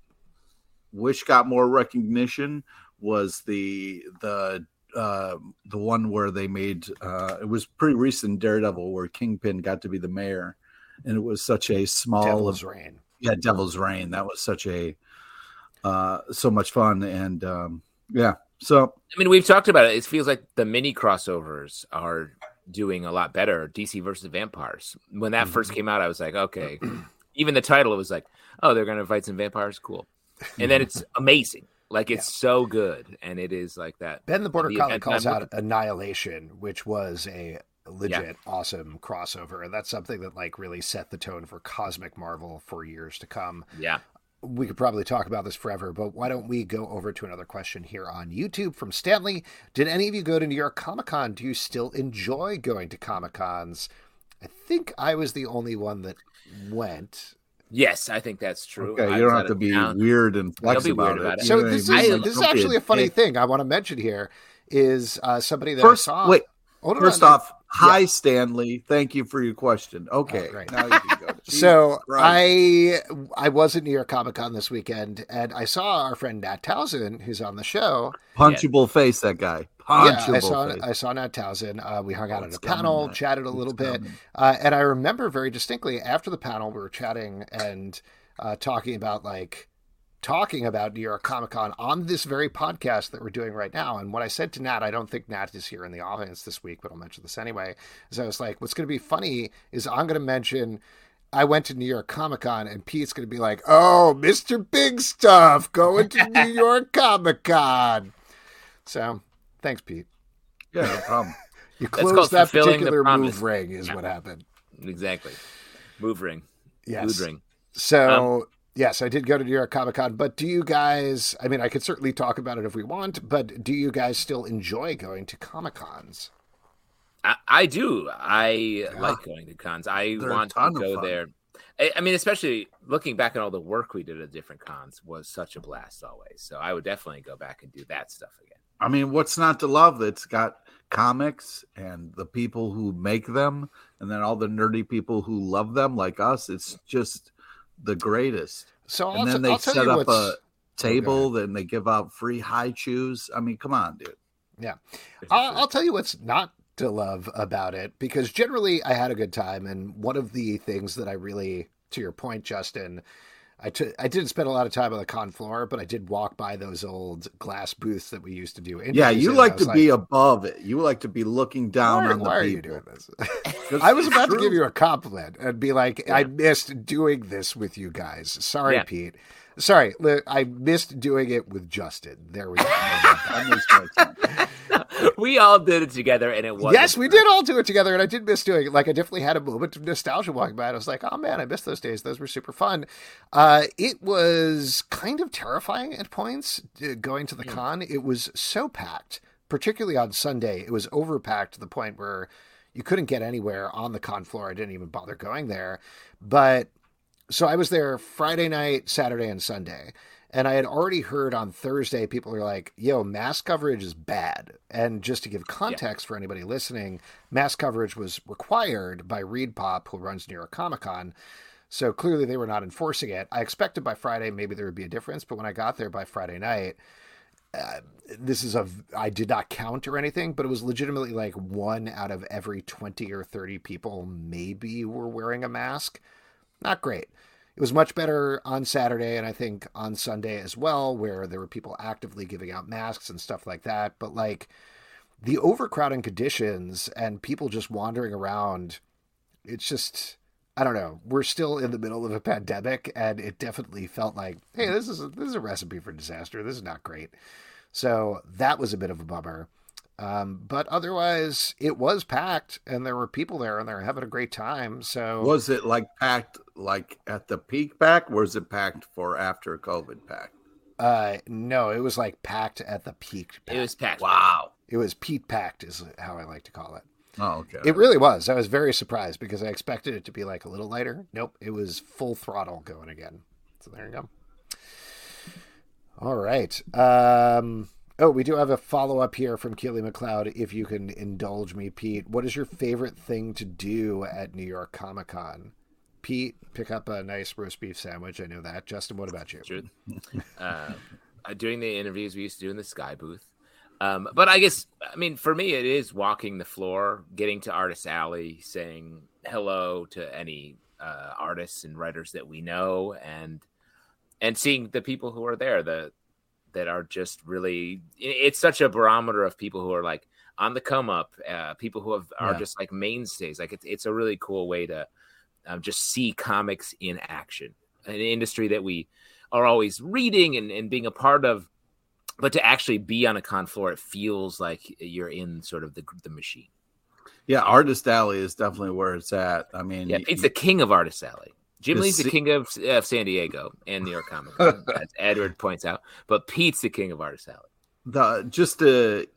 wish got more recognition was the the uh, the one where they made uh, it was pretty recent Daredevil where Kingpin got to be the mayor, and it was such a small Devil's Reign. Yeah, Devil's Reign. That was such a uh, so much fun, and um, yeah. So I mean, we've talked about it. It feels like the mini crossovers are doing a lot better. DC versus Vampires. When that mm-hmm. first came out, I was like, okay. Even the title, it was like, oh, they're going to fight some vampires. Cool. And then it's amazing. Like it's yeah. so good, and it is like that. Ben the Border the Collie calls out Annihilation, which was a legit yeah. awesome crossover, and that's something that like really set the tone for cosmic Marvel for years to come. Yeah. We could probably talk about this forever, but why don't we go over to another question here on YouTube from Stanley? Did any of you go to New York Comic Con? Do you still enjoy going to Comic Cons? I think I was the only one that went. Yes, I think that's true. Okay, you don't have to be town. weird and flexible about, about, it. So this is this is actually a funny thing I want to mention here is uh, somebody that first, I saw. Wait, first on, off, hi yeah. Stanley, thank you for your question. Okay, oh, now you can go. so I I was at New York Comic Con this weekend, and I saw our friend Nat Townsend, who's on the show. Punchable yeah. face, that guy. Punchable yeah, I saw face. I saw Nat. Uh, we hung out oh, at a panel, chatted a little bit, uh, and I remember very distinctly after the panel we were chatting and uh, talking about like talking about New York Comic Con on this very podcast that we're doing right now. And what I said to Nat, I don't think Nat is here in the audience this week, but I'll mention this anyway. Is I was like, what's going to be funny is I'm going to mention I went to New York Comic Con and Pete's going to be like, oh, Mr. Big Stuff going to New York Comic Con. So Thanks, Pete. Yeah, no problem. you closed that particular move ring, is yeah. what happened. Exactly. Move ring. Yes. Mood ring. So, um, yes, I did go to New York Comic Con, but do you guys, I mean, I could certainly talk about it if we want, but do you guys still enjoy going to Comic Cons? I, I, do. I yeah. like going to cons. I They're want to go there. I, I mean, especially looking back at all the work we did at different cons was such a blast always. So I would definitely go back and do that stuff again. I mean, what's not to love? It's got comics and the people who make them, and then all the nerdy people who love them, like us. It's just the greatest. So, and then t- they set up a oh, table, okay. then they give out free high chews. I mean, come on, dude. Yeah, I'll, I'll tell you what's not to love about it because generally I had a good time, and one of the things that I really, to your point, Justin I t- I didn't spend a lot of time on the con floor, but I did walk by those old glass booths that we used to do. Yeah, you like to like, be above it. You like to be looking down why, on the why people. are you doing this? I was about true. to give you a compliment and be like, yeah. I missed doing this with you guys. Sorry, yeah. Pete. Sorry, I missed doing it with Justin. There we go. we all did it together, and it was yes, we did all do it together, and I did miss doing it. Like I definitely had a moment of nostalgia walking by. and I was like, oh man, I missed those days. Those were super fun. Uh, it was kind of terrifying at points going to the yeah. con. It was so packed, particularly on Sunday. It was overpacked to the point where you couldn't get anywhere on the con floor. I didn't even bother going there, but so I was there Friday night, Saturday, and Sunday. And I had already heard on Thursday, people are like, yo, mass coverage is bad. And just to give context yeah. for anybody listening, mass coverage was required by ReedPop, who runs New York Comic Con. So clearly they were not enforcing it. I expected by Friday maybe there would be a difference, but when I got there by Friday night, uh, this is a I did not count or anything, but it was legitimately like one out of every 20 or 30 people maybe were wearing a mask. Not great. It was much better on Saturday and I think on Sunday as well, where there were people actively giving out masks and stuff like that. But like the overcrowding conditions and people just wandering around, it's just I don't know. We're still in the middle of a pandemic, and it definitely felt like, hey, this is a, this is a recipe for disaster. This is not great. So that was a bit of a bummer. Um, but otherwise, it was packed, and there were people there, and they're having a great time. So, was it like packed, like at the peak pack, or was it packed for after COVID pack? Uh, no, it was like packed at the peak. Pack. It was packed. Wow, it was Pete packed, is how I like to call it. Oh, okay. It really was. I was very surprised because I expected it to be like a little lighter. Nope, it was full throttle going again. So there you go. All right. Um, oh, we do have a follow up here from Keely McLeod. If you can indulge me, Pete, what is your favorite thing to do at New York Comic Con? Pete, pick up a nice roast beef sandwich. I know that. Justin, what about you? Uh, doing the interviews we used to do in the Sky booth. Um, but I guess, I mean, for me, it is walking the floor, getting to Artist Alley, saying hello to any uh, artists and writers that we know, and and seeing the people who are there, the that are just really. It's such a barometer of people who are like on the come up, uh, people who have, are yeah. just like mainstays. Like it's it's a really cool way to um, just see comics in action, an industry that we are always reading and, and being a part of but to actually be on a con floor, it feels like you're in sort of the the machine. Yeah, Artist Alley is definitely where it's at. I mean, yeah, it's the king of Artist Alley. Jim Lee's the king of, of San Diego and New York Comic Con, as Edward points out. But Pete's the king of Artist Alley. The just to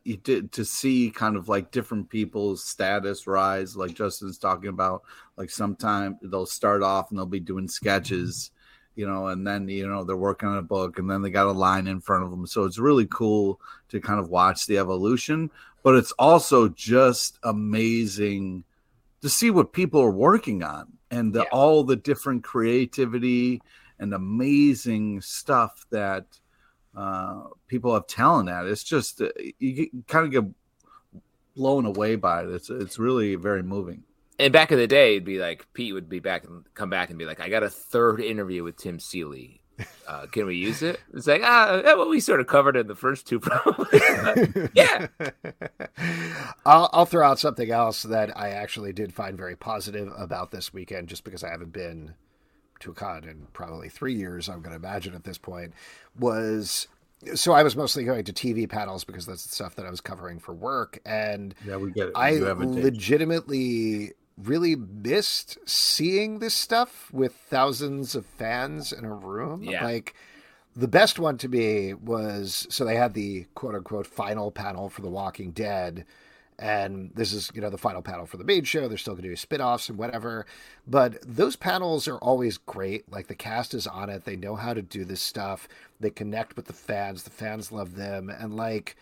to see kind of like different people's status rise, like Justin's talking about. Like sometimes they'll start off and they'll be doing sketches you know, and then you know they're working on a book, and then they got a line in front of them. So it's really cool to kind of watch the evolution, but it's also just amazing to see what people are working on and the, yeah. all the different creativity and amazing stuff that uh, people have talent at. It's just uh, you kind of get blown away by it. It's it's really very moving and back in the day, it'd be like Pete would be back and come back and be like, "I got a third interview with Tim Seeley. Uh, can we use it?" It's like, ah, well, we sort of covered in the first two, probably. yeah. I'll, I'll throw out something else that I actually did find very positive about this weekend, just because I haven't been to a con in probably three years. I'm going to imagine at this point was so I was mostly going to TV panels because that's the stuff that I was covering for work, and yeah, we get it. I legitimately really missed seeing this stuff with thousands of fans in a room. Yeah. Like the best one to me was so they had the quote unquote final panel for The Walking Dead. And this is, you know, the final panel for the main show. They're still going to do spin-offs and whatever. But those panels are always great. Like the cast is on it. They know how to do this stuff. They connect with the fans. The fans love them. And like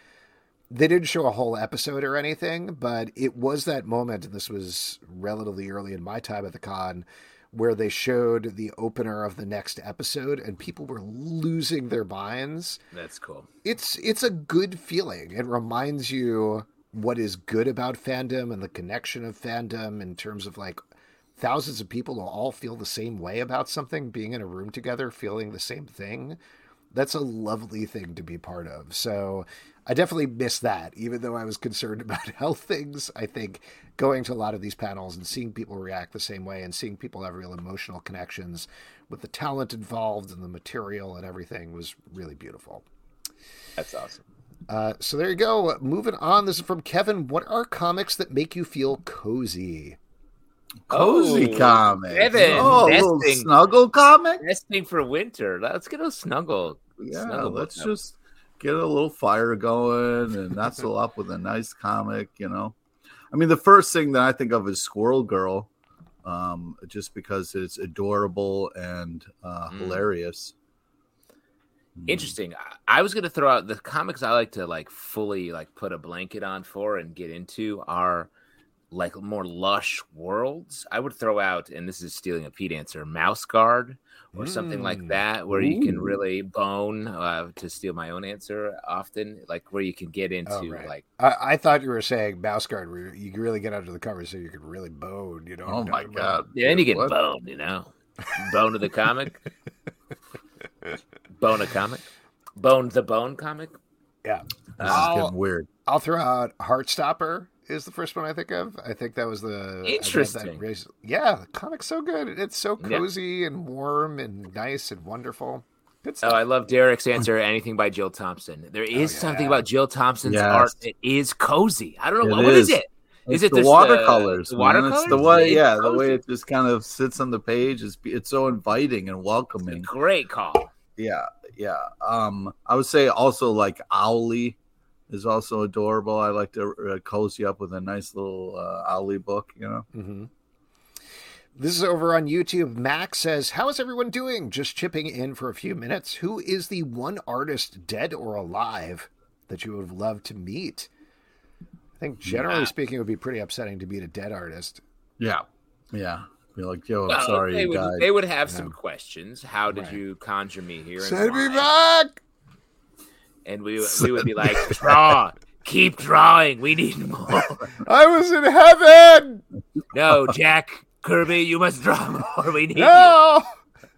they didn't show a whole episode or anything, but it was that moment, and this was relatively early in my time at the con, where they showed the opener of the next episode, and people were losing their minds. That's cool. It's it's a good feeling. It reminds you what is good about fandom and the connection of fandom in terms of like thousands of people will all feel the same way about something, being in a room together, feeling the same thing. That's a lovely thing to be part of. So I definitely miss that, even though I was concerned about health things. I think going to a lot of these panels and seeing people react the same way and seeing people have real emotional connections with the talent involved and the material and everything was really beautiful. That's awesome. Uh, so there you go. Moving on. This is from Kevin. What are comics that make you feel cozy? Cozy oh, comics. Kevin, oh, nesting, snuggle comic. Nesting for winter. Let's get a snuggle. Yeah, snuggle let's just get a little fire going and that's nestle up with a nice comic, you know. I mean, the first thing that I think of is Squirrel Girl, um, just because it's adorable and uh, mm. hilarious. Hmm. Interesting. I was going to throw out the comics I like to like fully like put a blanket on for and get into are like more lush worlds. I would throw out, and this is stealing a Pete answer, Mouse Guard or mm. something like mm. that, where Ooh. you can really bone uh, to steal my own answer often, like where you can get oh, into oh, right. like. I, I, thought you were saying mouse guard, where you can really get under the cover, so you can really bone. You know. Oh my god! Yeah, and you get what? boned. You know, bone of the comic, bone a comic, bone the bone comic. Yeah, this is getting weird. I'll throw out Heartstopper is the first one I think of. I think that was the interesting. That yeah, the comic's so good. It's so cozy yeah. and warm and nice and wonderful. Oh, I love Derek's answer. Anything by Jill Thompson. There is oh, yeah. something about Jill Thompson's yes. art that is cozy. I don't know what, what is it. Is it the watercolors? The, the watercolors? It's the way, yeah, the way it just kind of sits on the page is it's so inviting and welcoming. Great call. Yeah, yeah. Um, I would say also like Owly is also adorable. I like to uh, cozy up with a nice little uh, Owly book, you know. Mm-hmm. This is over on YouTube. Max says, How is everyone doing? Just chipping in for a few minutes. Who is the one artist, dead or alive, that you would have loved to meet? I think generally yeah. speaking, it would be pretty upsetting to meet a dead artist. Yeah. Yeah. Be like, yo, I'm well, sorry. They would, they would have yeah. some questions. How did right. you conjure me here? Send me back. And we we would be like, draw, keep drawing. We need more. I was in heaven. No, Jack, Kirby, you must draw more. We need no. you.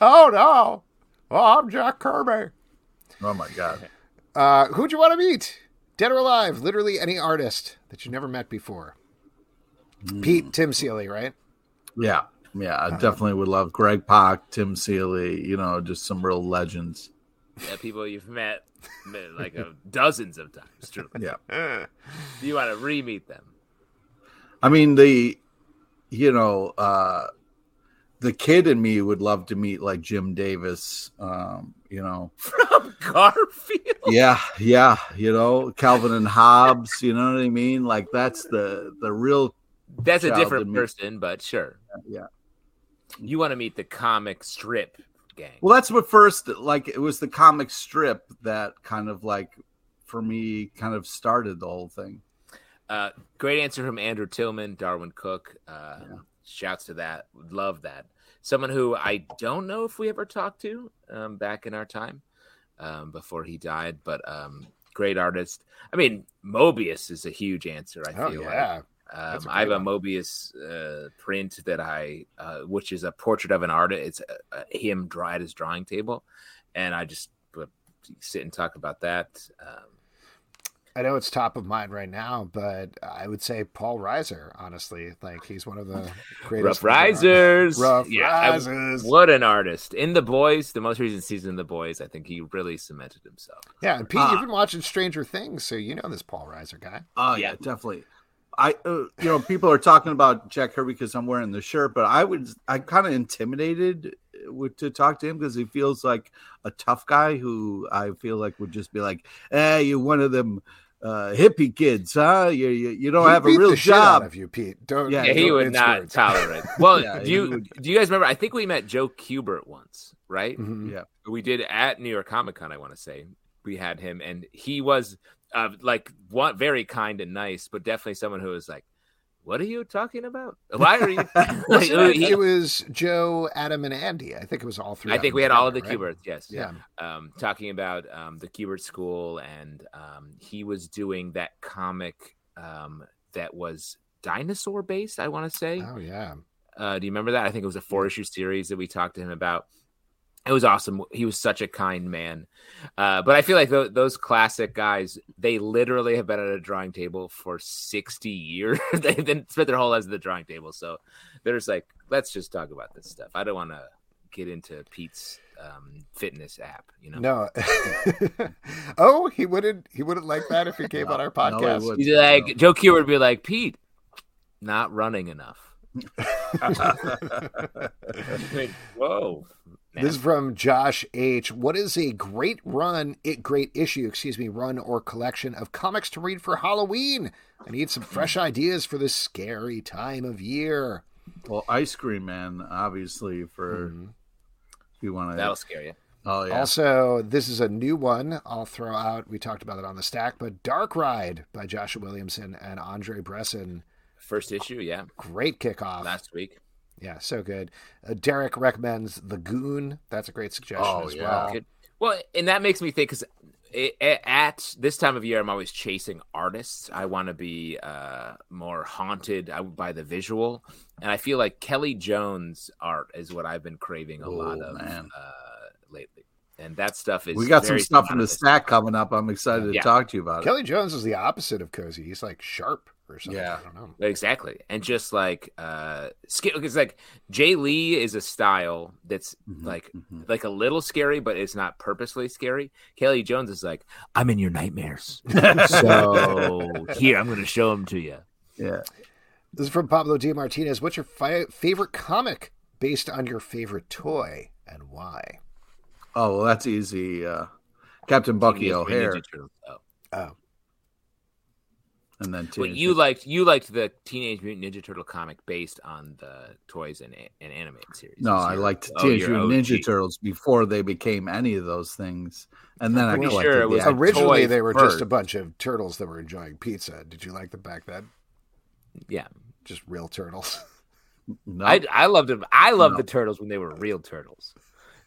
Oh no! Oh, I'm Jack Kirby. Oh my god. Uh, who'd you want to meet? Dead or alive? Literally any artist that you never met before. Mm. Pete, Tim Seeley, right? Yeah, yeah. I uh, definitely would love Greg Pak, Tim Seeley. You know, just some real legends. Yeah, people you've met, met like uh, dozens of times. True. Yeah. you want to re-meet them? I mean, the you know, uh, the kid in me would love to meet like Jim Davis, um, you know, from Garfield. Yeah, yeah, you know, Calvin and Hobbes. You know what I mean? Like that's the the real. That's a different person, but sure. Yeah. You want to meet the comic strip gang? Well, that's what first like it was the comic strip that kind of like for me kind of started the whole thing. Uh, great answer from Andrew Tillman, Darwyn Cooke. Uh, yeah. Shouts to that. Love that. Someone who I don't know if we ever talked to um, back in our time um, before he died, but um, great artist. I mean, Moebius is a huge answer. I oh, feel yeah. like. Um, I have a Moebius uh, print that I, uh, which is a portrait of an artist. It's uh, him dry at his drawing table, and I just sit and talk about that. Um, I know it's top of mind right now, but I would say Paul Reiser. Honestly, like he's one of the greatest. Rough Risers, Rough yeah, Risers. what an artist! In the Boys, the most recent season of the Boys, I think he really cemented himself. Yeah, and Pete, uh, you've been watching Stranger Things, so you know this Paul Reiser guy. Oh yeah, definitely. I, uh, you know, people are talking about Jack Kirby because I'm wearing the shirt, but I would, I'm kind of intimidated with, to talk to him because he feels like a tough guy who I feel like would just be like, "Hey, you're one of them uh, hippie kids, huh? You you, you don't he have a real job. Of you, Pete. Don't. Yeah, don't he would not words. tolerate. Well, yeah, do you would... do you guys remember? I think we met Joe Kubert once, right? Mm-hmm. Yeah, we did at New York Comic Con. I want to say we had him, and he was uh, like one very kind and nice, but definitely someone who was like, what are you talking about? Why are you? like, it was Joe, Adam, and Andy. I think it was all three. I think we had all of the right? Kuberts. Yes. Yeah. Um, talking about um, the Kubert School, and um, he was doing that comic um, that was dinosaur based. I want to say. Oh yeah. Uh, do you remember that? I think it was a four issue series that we talked to him about it was awesome. He was such a kind man. Uh, but I feel like th- those classic guys, they literally have been at a drawing table for 60 years. They've been spent their whole lives at the drawing table. So there's like, let's just talk about this stuff. I don't want to get into Pete's um, fitness app, you know? No. oh, he wouldn't, he wouldn't like that if he came no, on our podcast. No, he He's like, no. Joe Q would be like, Pete, not running enough. Whoa. Man. This is from Josh H. What is a great run, it great issue, excuse me, run or collection of comics to read for Halloween? I need some fresh ideas for this scary time of year. Well, Ice Cream Man, obviously, for mm-hmm. if you want to. That'll scare you. Oh yeah. Also, this is a new one. I'll throw out. We talked about it on the stack, but Dark Ride by Joshua Williamson and Andrei Bressan. First issue, yeah. Great kickoff last week. Yeah, so good. Uh, Derek recommends The Goon. That's a great suggestion oh, as yeah. well. Good. Well, and that makes me think because at this time of year, I'm always chasing artists. I want to be uh, more haunted by the visual, and I feel like Kelley Jones art is what I've been craving a oh, lot of uh, lately. And that stuff is. We got some stuff in the stack coming up. I'm excited to talk to you about. It. Kelley Jones is the opposite of cozy. He's like sharp or something. Yeah, I don't know. Exactly. And just like uh it's like Jae Lee is a style that's mm-hmm, like mm-hmm. like a little scary, but it's not purposely scary. Kelley Jones is like, I'm in your nightmares. so here, I'm gonna show them to you. Yeah. This is from Pablo D. Martinez. What's your fi- favorite comic based on your favorite toy and why? Oh, well, that's easy. Uh, Captain Bucky O'Hare. Oh. oh. And then but you liked you liked the Teenage Mutant Ninja Turtle comic based on the toys and, and animated series. No, I liked oh, Teenage Mutant Ninja Turtles before they became any of those things, and then I'm I collected. Sure it was originally they were first. just a bunch of turtles that were enjoying pizza. Did you like them back then? Yeah, just real turtles. No. I I loved them. I loved no. the turtles when they were real turtles.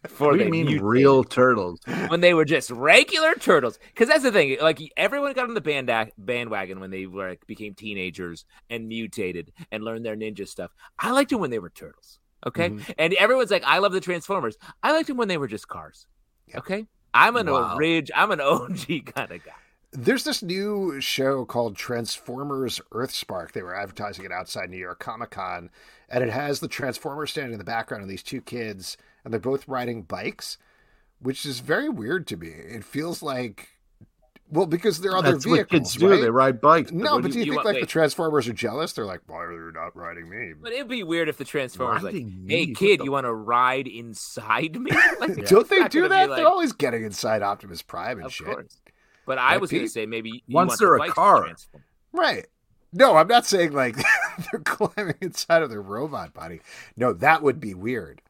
Before what do you mean mutated. real turtles? When they were just regular turtles. Because that's the thing. Like everyone got on the band bandwagon when they were like, became teenagers and mutated and learned their ninja stuff. I liked them when they were turtles. Okay. Mm-hmm. And everyone's like, I love the Transformers. I liked them when they were just cars. Yep. Okay. I'm an wow. ridge. I'm an OG kind of guy. There's this new show called Transformers Earthspark. They were advertising it outside New York Comic Con, and it has the Transformers standing in the background and these two kids and they're both riding bikes, which is very weird to me. It feels like well, because they're other That's vehicles. What kids do. Right? They ride bikes. No, but do you, you think want, like wait. the Transformers are jealous? They're like, why are you not riding me? But it'd be weird if the Transformers riding like, hey kid, the... you want to ride inside me? Like, yeah. Don't they do that? Like... They're always getting inside Optimus Prime and of shit. Course. But I was going to say maybe once they're the a car, right? No, I'm not saying like they're climbing inside of their robot body. No, that would be weird.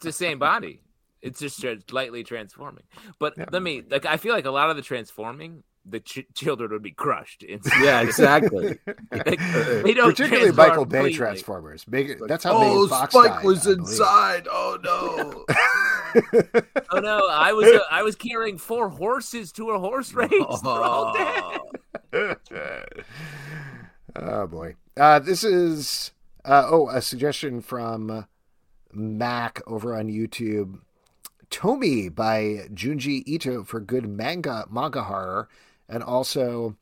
It's the same body. It's just lightly transforming. But yeah. let me like I feel like a lot of the transforming the ch- children would be crushed. Inside. Yeah, exactly. like, don't Particularly Michael Bay completely. Transformers. Make that's how oh, Fox Spike died, was inside. Oh no. oh no! I was uh, I was carrying four horses to a horse race. Oh, oh boy! Uh, this is uh, oh a suggestion from Mac over on YouTube. Tomie by Junji Ito for good manga manga horror, and also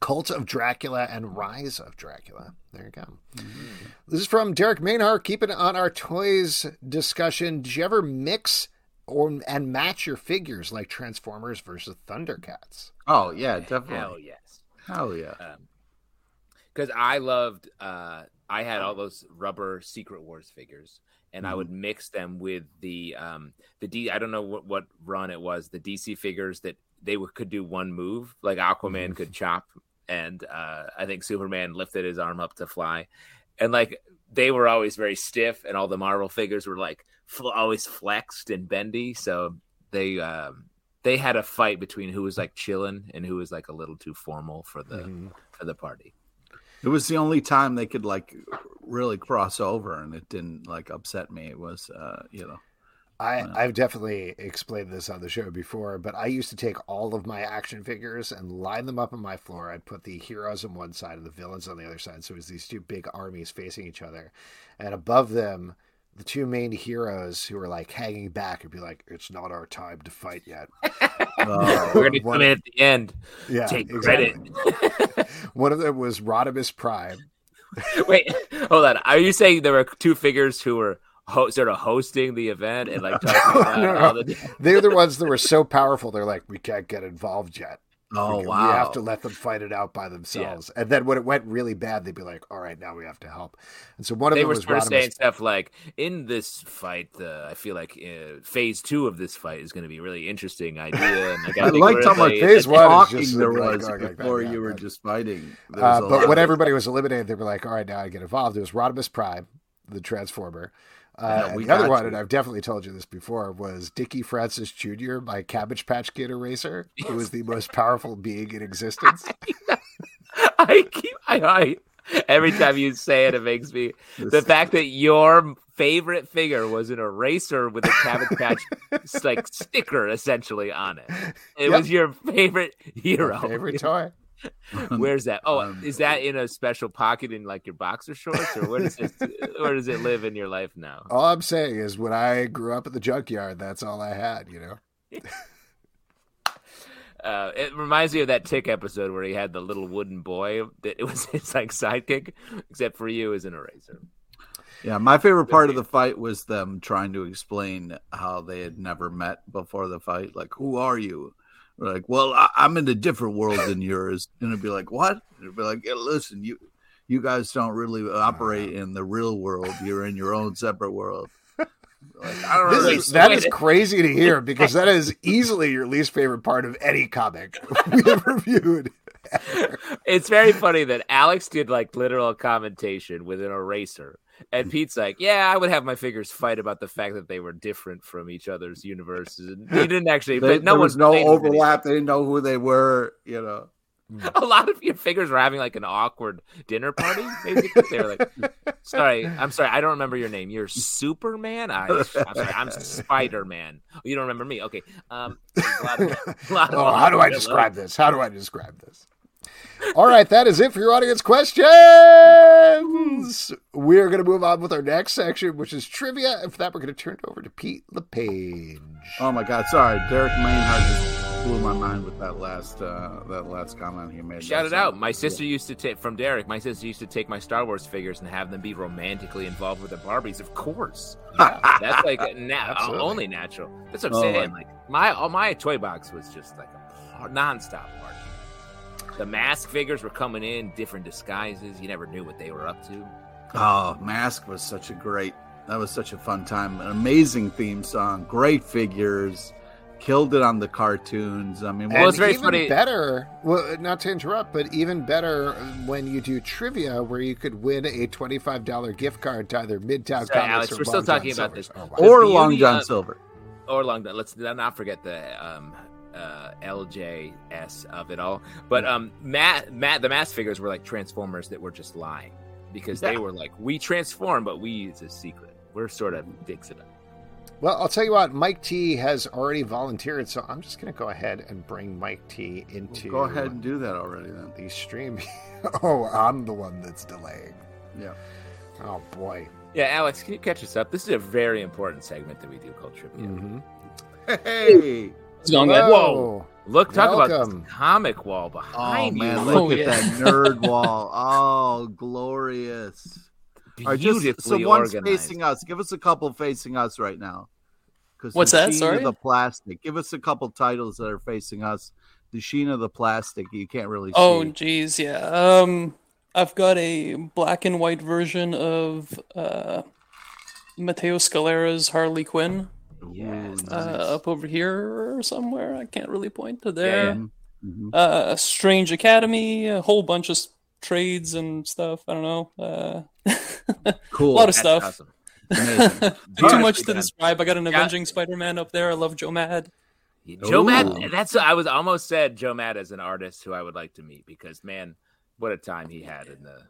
Cult of Dracula and Rise of Dracula. There you go. Mm-hmm. This is from Derek Mainhart. Keeping on our toys discussion. Did you ever mix or and match your figures like Transformers versus Thundercats? Oh yeah, definitely. Hell yes. Hell yeah. Because um, I loved. Uh, I had all those rubber Secret Wars figures and mm-hmm. I would mix them with the um the D I don't know what what run it was the DC figures that they w- could do one move like Aquaman mm-hmm. could chop and uh I think Superman lifted his arm up to fly and like they were always very stiff and all the Marvel figures were like fl- always flexed and bendy so they um they had a fight between who was like chilling and who was like a little too formal for the mm-hmm. for the party. It was the only time they could like really cross over, and it didn't like upset me. It was, uh, you know. I, uh, I've definitely explained this on the show before, but I used to take all of my action figures and line them up on my floor. I'd put the heroes on one side and the villains on the other side. So it was these two big armies facing each other. And above them, the two main heroes who were like hanging back would be like, "It's not our time to fight yet." uh, We're gonna come in at the end. Yeah, take credit. one of them was Rodimus Prime. Wait, hold on. Are you saying there were two figures who were ho- sort of hosting the event and like talking about no, no. all the? They're the ones that were so powerful. They're like, we can't get involved yet. Oh we, wow! We have to let them fight it out by themselves. Yeah. And then when it went really bad, they'd be like, "All right, now we have to help." And so one of they them were was sort of saying stuff like, "In this fight, uh, I feel like uh, phase two of this fight is going to be a really interesting idea." And, like, I, I liked how much phase one talking there was like, before like you were just fighting. Uh, but when everybody was eliminated, they were like, "All right, now I get involved." It was Rodimus Prime, the Transformer. Uh, the other one, and I've definitely told you this before, was Dickie Francis Jr., my Cabbage Patch Kid eraser, who was the most powerful being in existence. I keep, I, I, every time you say it, it makes me the fact that your favorite figure was an eraser with a Cabbage Patch like sticker essentially on it. It yep. was your favorite hero, my favorite toy. Where's that? Oh, um, is that in a special pocket in like your boxer shorts, or where does it where does it live in your life now? All I'm saying is, when I grew up at the junkyard, that's all I had. You know. Uh, it reminds me of that Tick episode where he had the little wooden boy that it was his like sidekick, except for you as an eraser. Yeah, my favorite part of the fight was them trying to explain how they had never met before the fight. Like, who are you? We're like, well, I, am in a different world than yours. And it'd be like, what? It'd be like, yeah, listen, you you guys don't really operate in the real world. You're in your own separate world. Like, really is, that is crazy to hear because that is easily your least favorite part of any comic we have reviewed. it's very funny that Alex did like literal commentation with an eraser. And Pete's like, yeah, I would have my figures fight about the fact that they were different from each other's universes. And he didn't actually, they, but no was no overlap. They didn't know who they were, you know. A lot of your figures were having like an awkward dinner party. Basically, they were like, "Sorry, I'm sorry, I don't remember your name. You're Superman. I, am sorry, I'm Spider Man. Oh, you don't remember me? Okay. Um, of, oh, how do I describe this? How do I describe this? All right, that is it for your audience questions. We're going to move on with our next section, which is trivia. And for that, we're going to turn it over to Pete LePage. Oh my God, sorry, Derek Mainhardt just blew my mind with that last uh, that last comment he made. Shout it out! My sister used to take from Derek. My sister used to take my Star Wars figures and have them be romantically involved with the Barbies. Of course, yeah, that's like na- only natural. That's what I'm oh, saying. Like my my toy box was just like a nonstop party. The mask figures were coming in, different disguises. You never knew what they were up to. Oh, Mask was such a great. That was such a fun time. An amazing theme song. Great figures. Killed it on the cartoons. I mean, well, it was very funny. Better, well, not to interrupt, but even better when you do trivia, where you could win a twenty-five dollar gift card to either Midtown Sorry, Comics Alex, or we're Long still talking John about this, oh, wow. or Long John Silver, or Long John. Let's not forget the um, uh, LJS of it all. But um, Matt, Matt, the mass figures were like Transformers that were just lying because yeah. they were like, we transform, but we it's a secret. We're sort of Dixit. Well, I'll tell you what, Mike T has already volunteered, so I'm just going to go ahead and bring Mike T into. Well, go ahead and do that already then. The stream. oh, I'm the one that's delaying. Yeah. Oh boy. Yeah, Alex, can you catch us up? This is a very important segment that we do called trivia. Mm-hmm. Hey. It's going good. Whoa. Look, talk Welcome. about comic wall behind oh, man, you. Look oh, at yeah. that nerd wall. Oh, glorious. Beautifully right, just, so one's facing us. Give us a couple facing us right now. Because what's that? Sorry, the plastic. Give us a couple titles that are facing us. The sheen of the plastic. You can't really. See. Oh, geez, yeah. Um, I've got a black and white version of uh, Matteo Scalera's Harley Quinn. Yes. Uh, up over here somewhere. I can't really point to there. Yeah, yeah. Mm-hmm. Uh, Strange Academy, a whole bunch of trades and stuff. I don't know. Uh, cool. a lot of That's stuff. Awesome. Too much to describe. I got an Avenging yeah. Spider-Man up there. I love Joe Mad. Joe Ooh. Mad. That's I was almost said Joe Mad as an artist who I would like to meet because man, what a time he had in the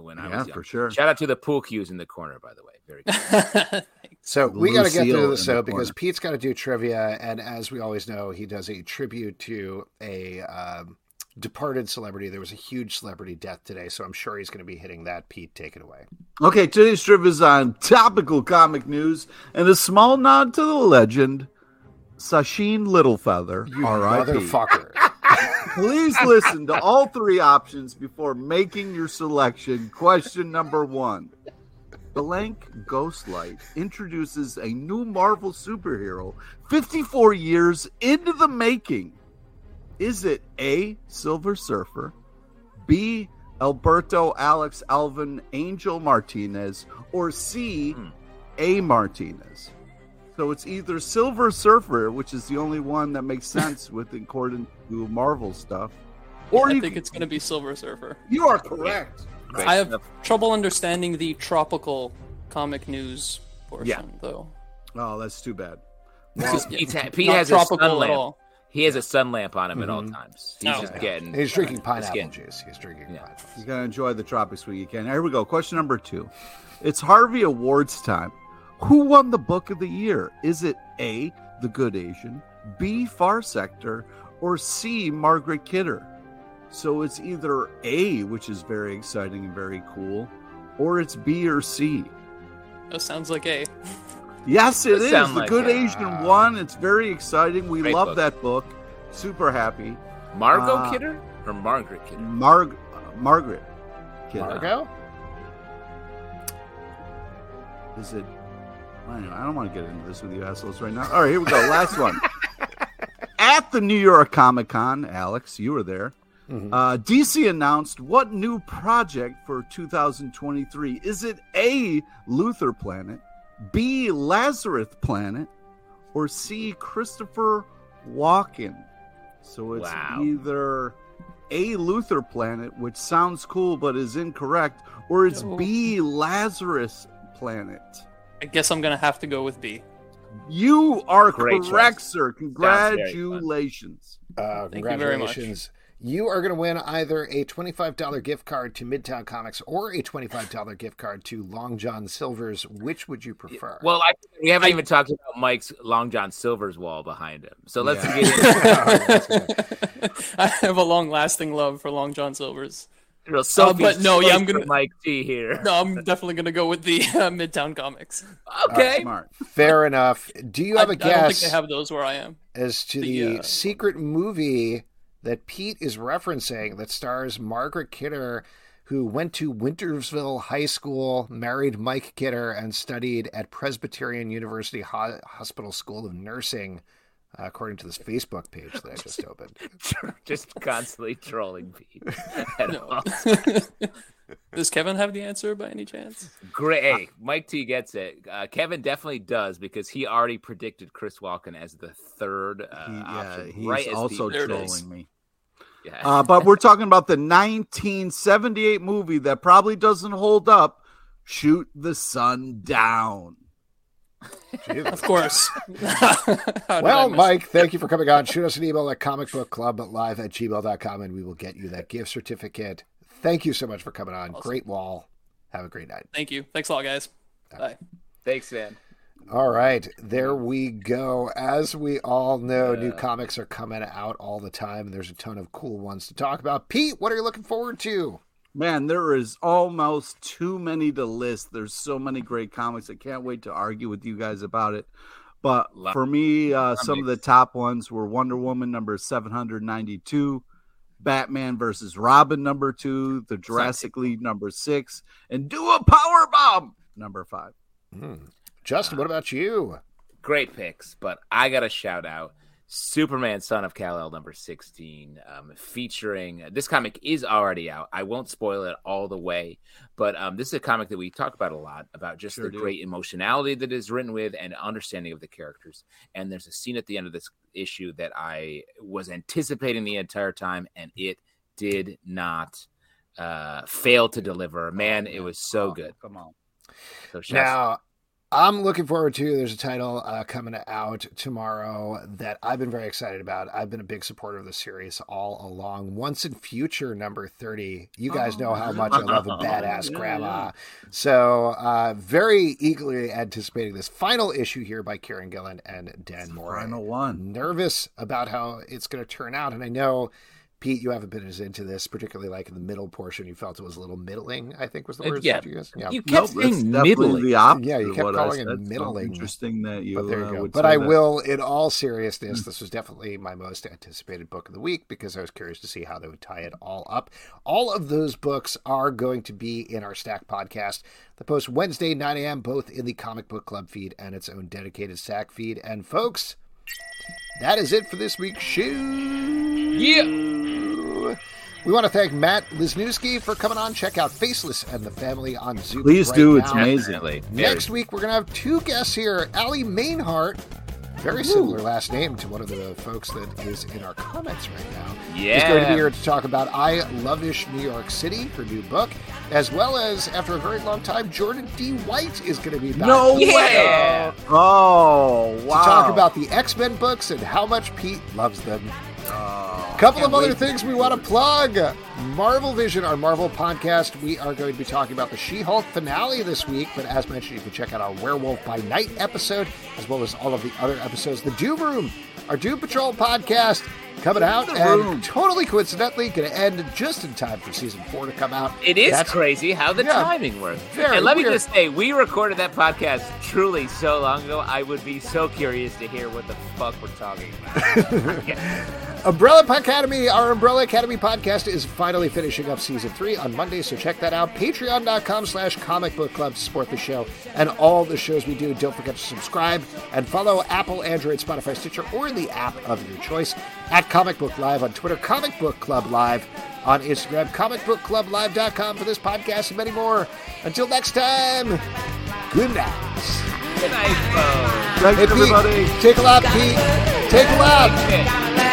when I yeah, was young. for sure. Shout out to the pool cues in the corner, by the way. Very good. so we got to get through the show because Pete's got to do trivia, and as we always know, he does a tribute to a um, departed celebrity. There was a huge celebrity death today, so I'm sure he's going to be hitting that. Pete, take it away. Okay, today's trivia is on topical comic news and a small nod to the legend Sacheen Littlefeather. You motherfucker. Please listen to all three options before making your selection. Question number one. Blank Ghostlight introduces a new Marvel superhero 54 years into the making. Is it A. Silver Surfer, B. Alberto Alex Alvin Angel Martinez, or C. Hmm. A. Martinez? So it's either Silver Surfer, which is the only one that makes sense with according to Marvel stuff, or I think it's going to be Silver Surfer. You are correct. Great. I have trouble understanding the tropical comic news portion, yeah. though. Oh, that's too bad. Well, Pete, Pete has a sun lamp. He has a sun lamp on him mm-hmm. at all mm-hmm. times. He's oh, just getting. He's drinking pineapple juice. He's drinking yeah. pineapple. He's gonna enjoy the tropics when you can. Here we go. Question number two. It's Harvey Awards time. Who won the book of the year? Is it A, The Good Asian, B, Far Sector, or C, Margaret Kidder? So it's either A, which is very exciting and very cool, or it's B or C. That sounds like A. Yes, it is. The like Good a... Asian one. It's very exciting. We love book. that book. Super happy. Margot uh, Kidder or Margaret Kidder? Marg uh, Margaret Kidder. Margot? Is it I don't want to get into this with you assholes right now. All right, here we go. Last one. At the New York Comic Con, Alex, you were there. Mm-hmm. Uh, DC announced what new project for 2023? Is it A, Luther Planet, B, Lazarus Planet, or C, Christopher Walken? So it's wow. either A. Luther Planet, which sounds cool but is incorrect, or it's oh. B. Lazarus Planet. I guess I'm gonna have to go with B. You are Great correct, choice. sir. Congratulations. Uh, congratulations. You are going to win either a $25 gift card to Midtown Comics or a $25 gift card to Long John Silver's. Which would you prefer? Well, I, we haven't I, even talked about Mike's Long John Silver's wall behind him. So let's yeah. get into I have a long lasting love for Long John Silver's. Real uh, but no, yeah, I'm gonna Mike T here. No, I'm definitely gonna go with the uh, Midtown Comics. Okay, smart. Fair enough. Do you have I, a guess? I don't think they have those where I am. As to the, the uh, secret movie that Pete is referencing that stars Margaret Kidder, who went to Wintersville High School, married Mike Kidder, and studied at Presbyterian University Ho- Hospital School of Nursing. Uh, according to this Facebook page that I just opened. just constantly trolling Pete. does Kevin have the answer by any chance? Great. Hey, Mike T gets it. Uh, Kevin definitely does because he already predicted Chris Walken as the third uh, he, yeah, option. He's right also trolling me. Yeah. Uh, but we're talking about the 1978 movie that probably doesn't hold up. Shoot the sun down. of course. well, Mike, thank you for coming on. Shoot us an email at comicbookclublive at gmail.com and we will get you that gift certificate. Thank you so much for coming on. Awesome. Great wall. Have a great night. Thank you. Thanks a lot, guys. Bye. Thanks, man. All right, there we go. As we all know, yeah. new comics are coming out all the time, and there's a ton of cool ones to talk about. Pete, what are you looking forward to? Man, there is almost too many to list. There's so many great comics. I can't wait to argue with you guys about it. But for me, uh, some of the top ones were Wonder Woman number 792, Batman versus Robin number two, The Jurassic League number six, and Do a Power Bomb number five. Mm. Justin, what about you? Great picks, but I got a shout out Superman Son of Kal-El number 16 um, featuring this comic is already out. I won't spoil it all the way, but um, this is a comic that we talk about a lot about just sure the do. great emotionality that is written with and understanding of the characters. And there's a scene at the end of this issue that I was anticipating the entire time and it did not uh, fail to deliver. Man, it was so oh, good. Come on. So now, I'm looking forward to. There's a title uh, coming out tomorrow that I've been very excited about. I've been a big supporter of the series all along. Once & Future number 30. You guys oh. know how much I love a badass yeah, grandma. Yeah. So, uh, very eagerly anticipating this final issue here by Kieron Gillen and Dan Mora. Final one. Nervous about how it's going to turn out. And I know Pete, you haven't been as into this, particularly like in the middle portion. You felt it was a little middling. I think was the word. Yeah, you, yeah. you kept nope, saying middling. The opposite yeah, you kept calling it middling. Interesting that you. But there you uh, go. But I that. will, in all seriousness, this was definitely my most anticipated book of the week because I was curious to see how they would tie it all up. All of those books are going to be in our Stack podcast. The post Wednesday 9 a.m. both in the Comic Book Club feed and its own dedicated Stack feed. And folks, that is it for this week's show. Yeah. We want to thank Matt Lesniewski for coming on. Check out Faceless and the Family on Zoop. Please right do. Now. It's amazing. Next week, we're going to have two guests here. Ali Mainhart, very similar last name to one of the folks that is in our comments right now. Yeah. Is going to be here to talk about I Love-ish New York City, her new book, as well as, after a very long time, Jordan D. White is going to be back. No way! Oh, wow. To talk about the X-Men books and how much Pete loves them. A couple of other things we want to plug. Marvel Vision, our Marvel podcast. We are going to be talking about the She Hulk finale this week, but as mentioned, you can check out our Werewolf by Night episode, as well as all of the other episodes. The Doom Room, our Doom Patrol podcast, coming out, and room. totally coincidentally, going to end just in time for season four to come out. It is That's, crazy how the yeah, timing works. and let weird. me just say, we recorded that podcast truly so long ago. I would be so curious to hear what the fuck we're talking about. Umbrella Academy, our Umbrella Academy podcast is finally finishing up season three on Monday, so check that out. Patreon.com slash comic book club to support the show and all the shows we do. Don't forget to subscribe and follow Apple, Android, Spotify, Stitcher, or the app of your choice at Comic Book Live on Twitter, Comic Book Club Live on Instagram, comicbookclublive.com for this podcast and many more. Until next time, good night. Good night, folks. Thanks, hey, everybody. Pete, take a lap, Pete. Take a lap.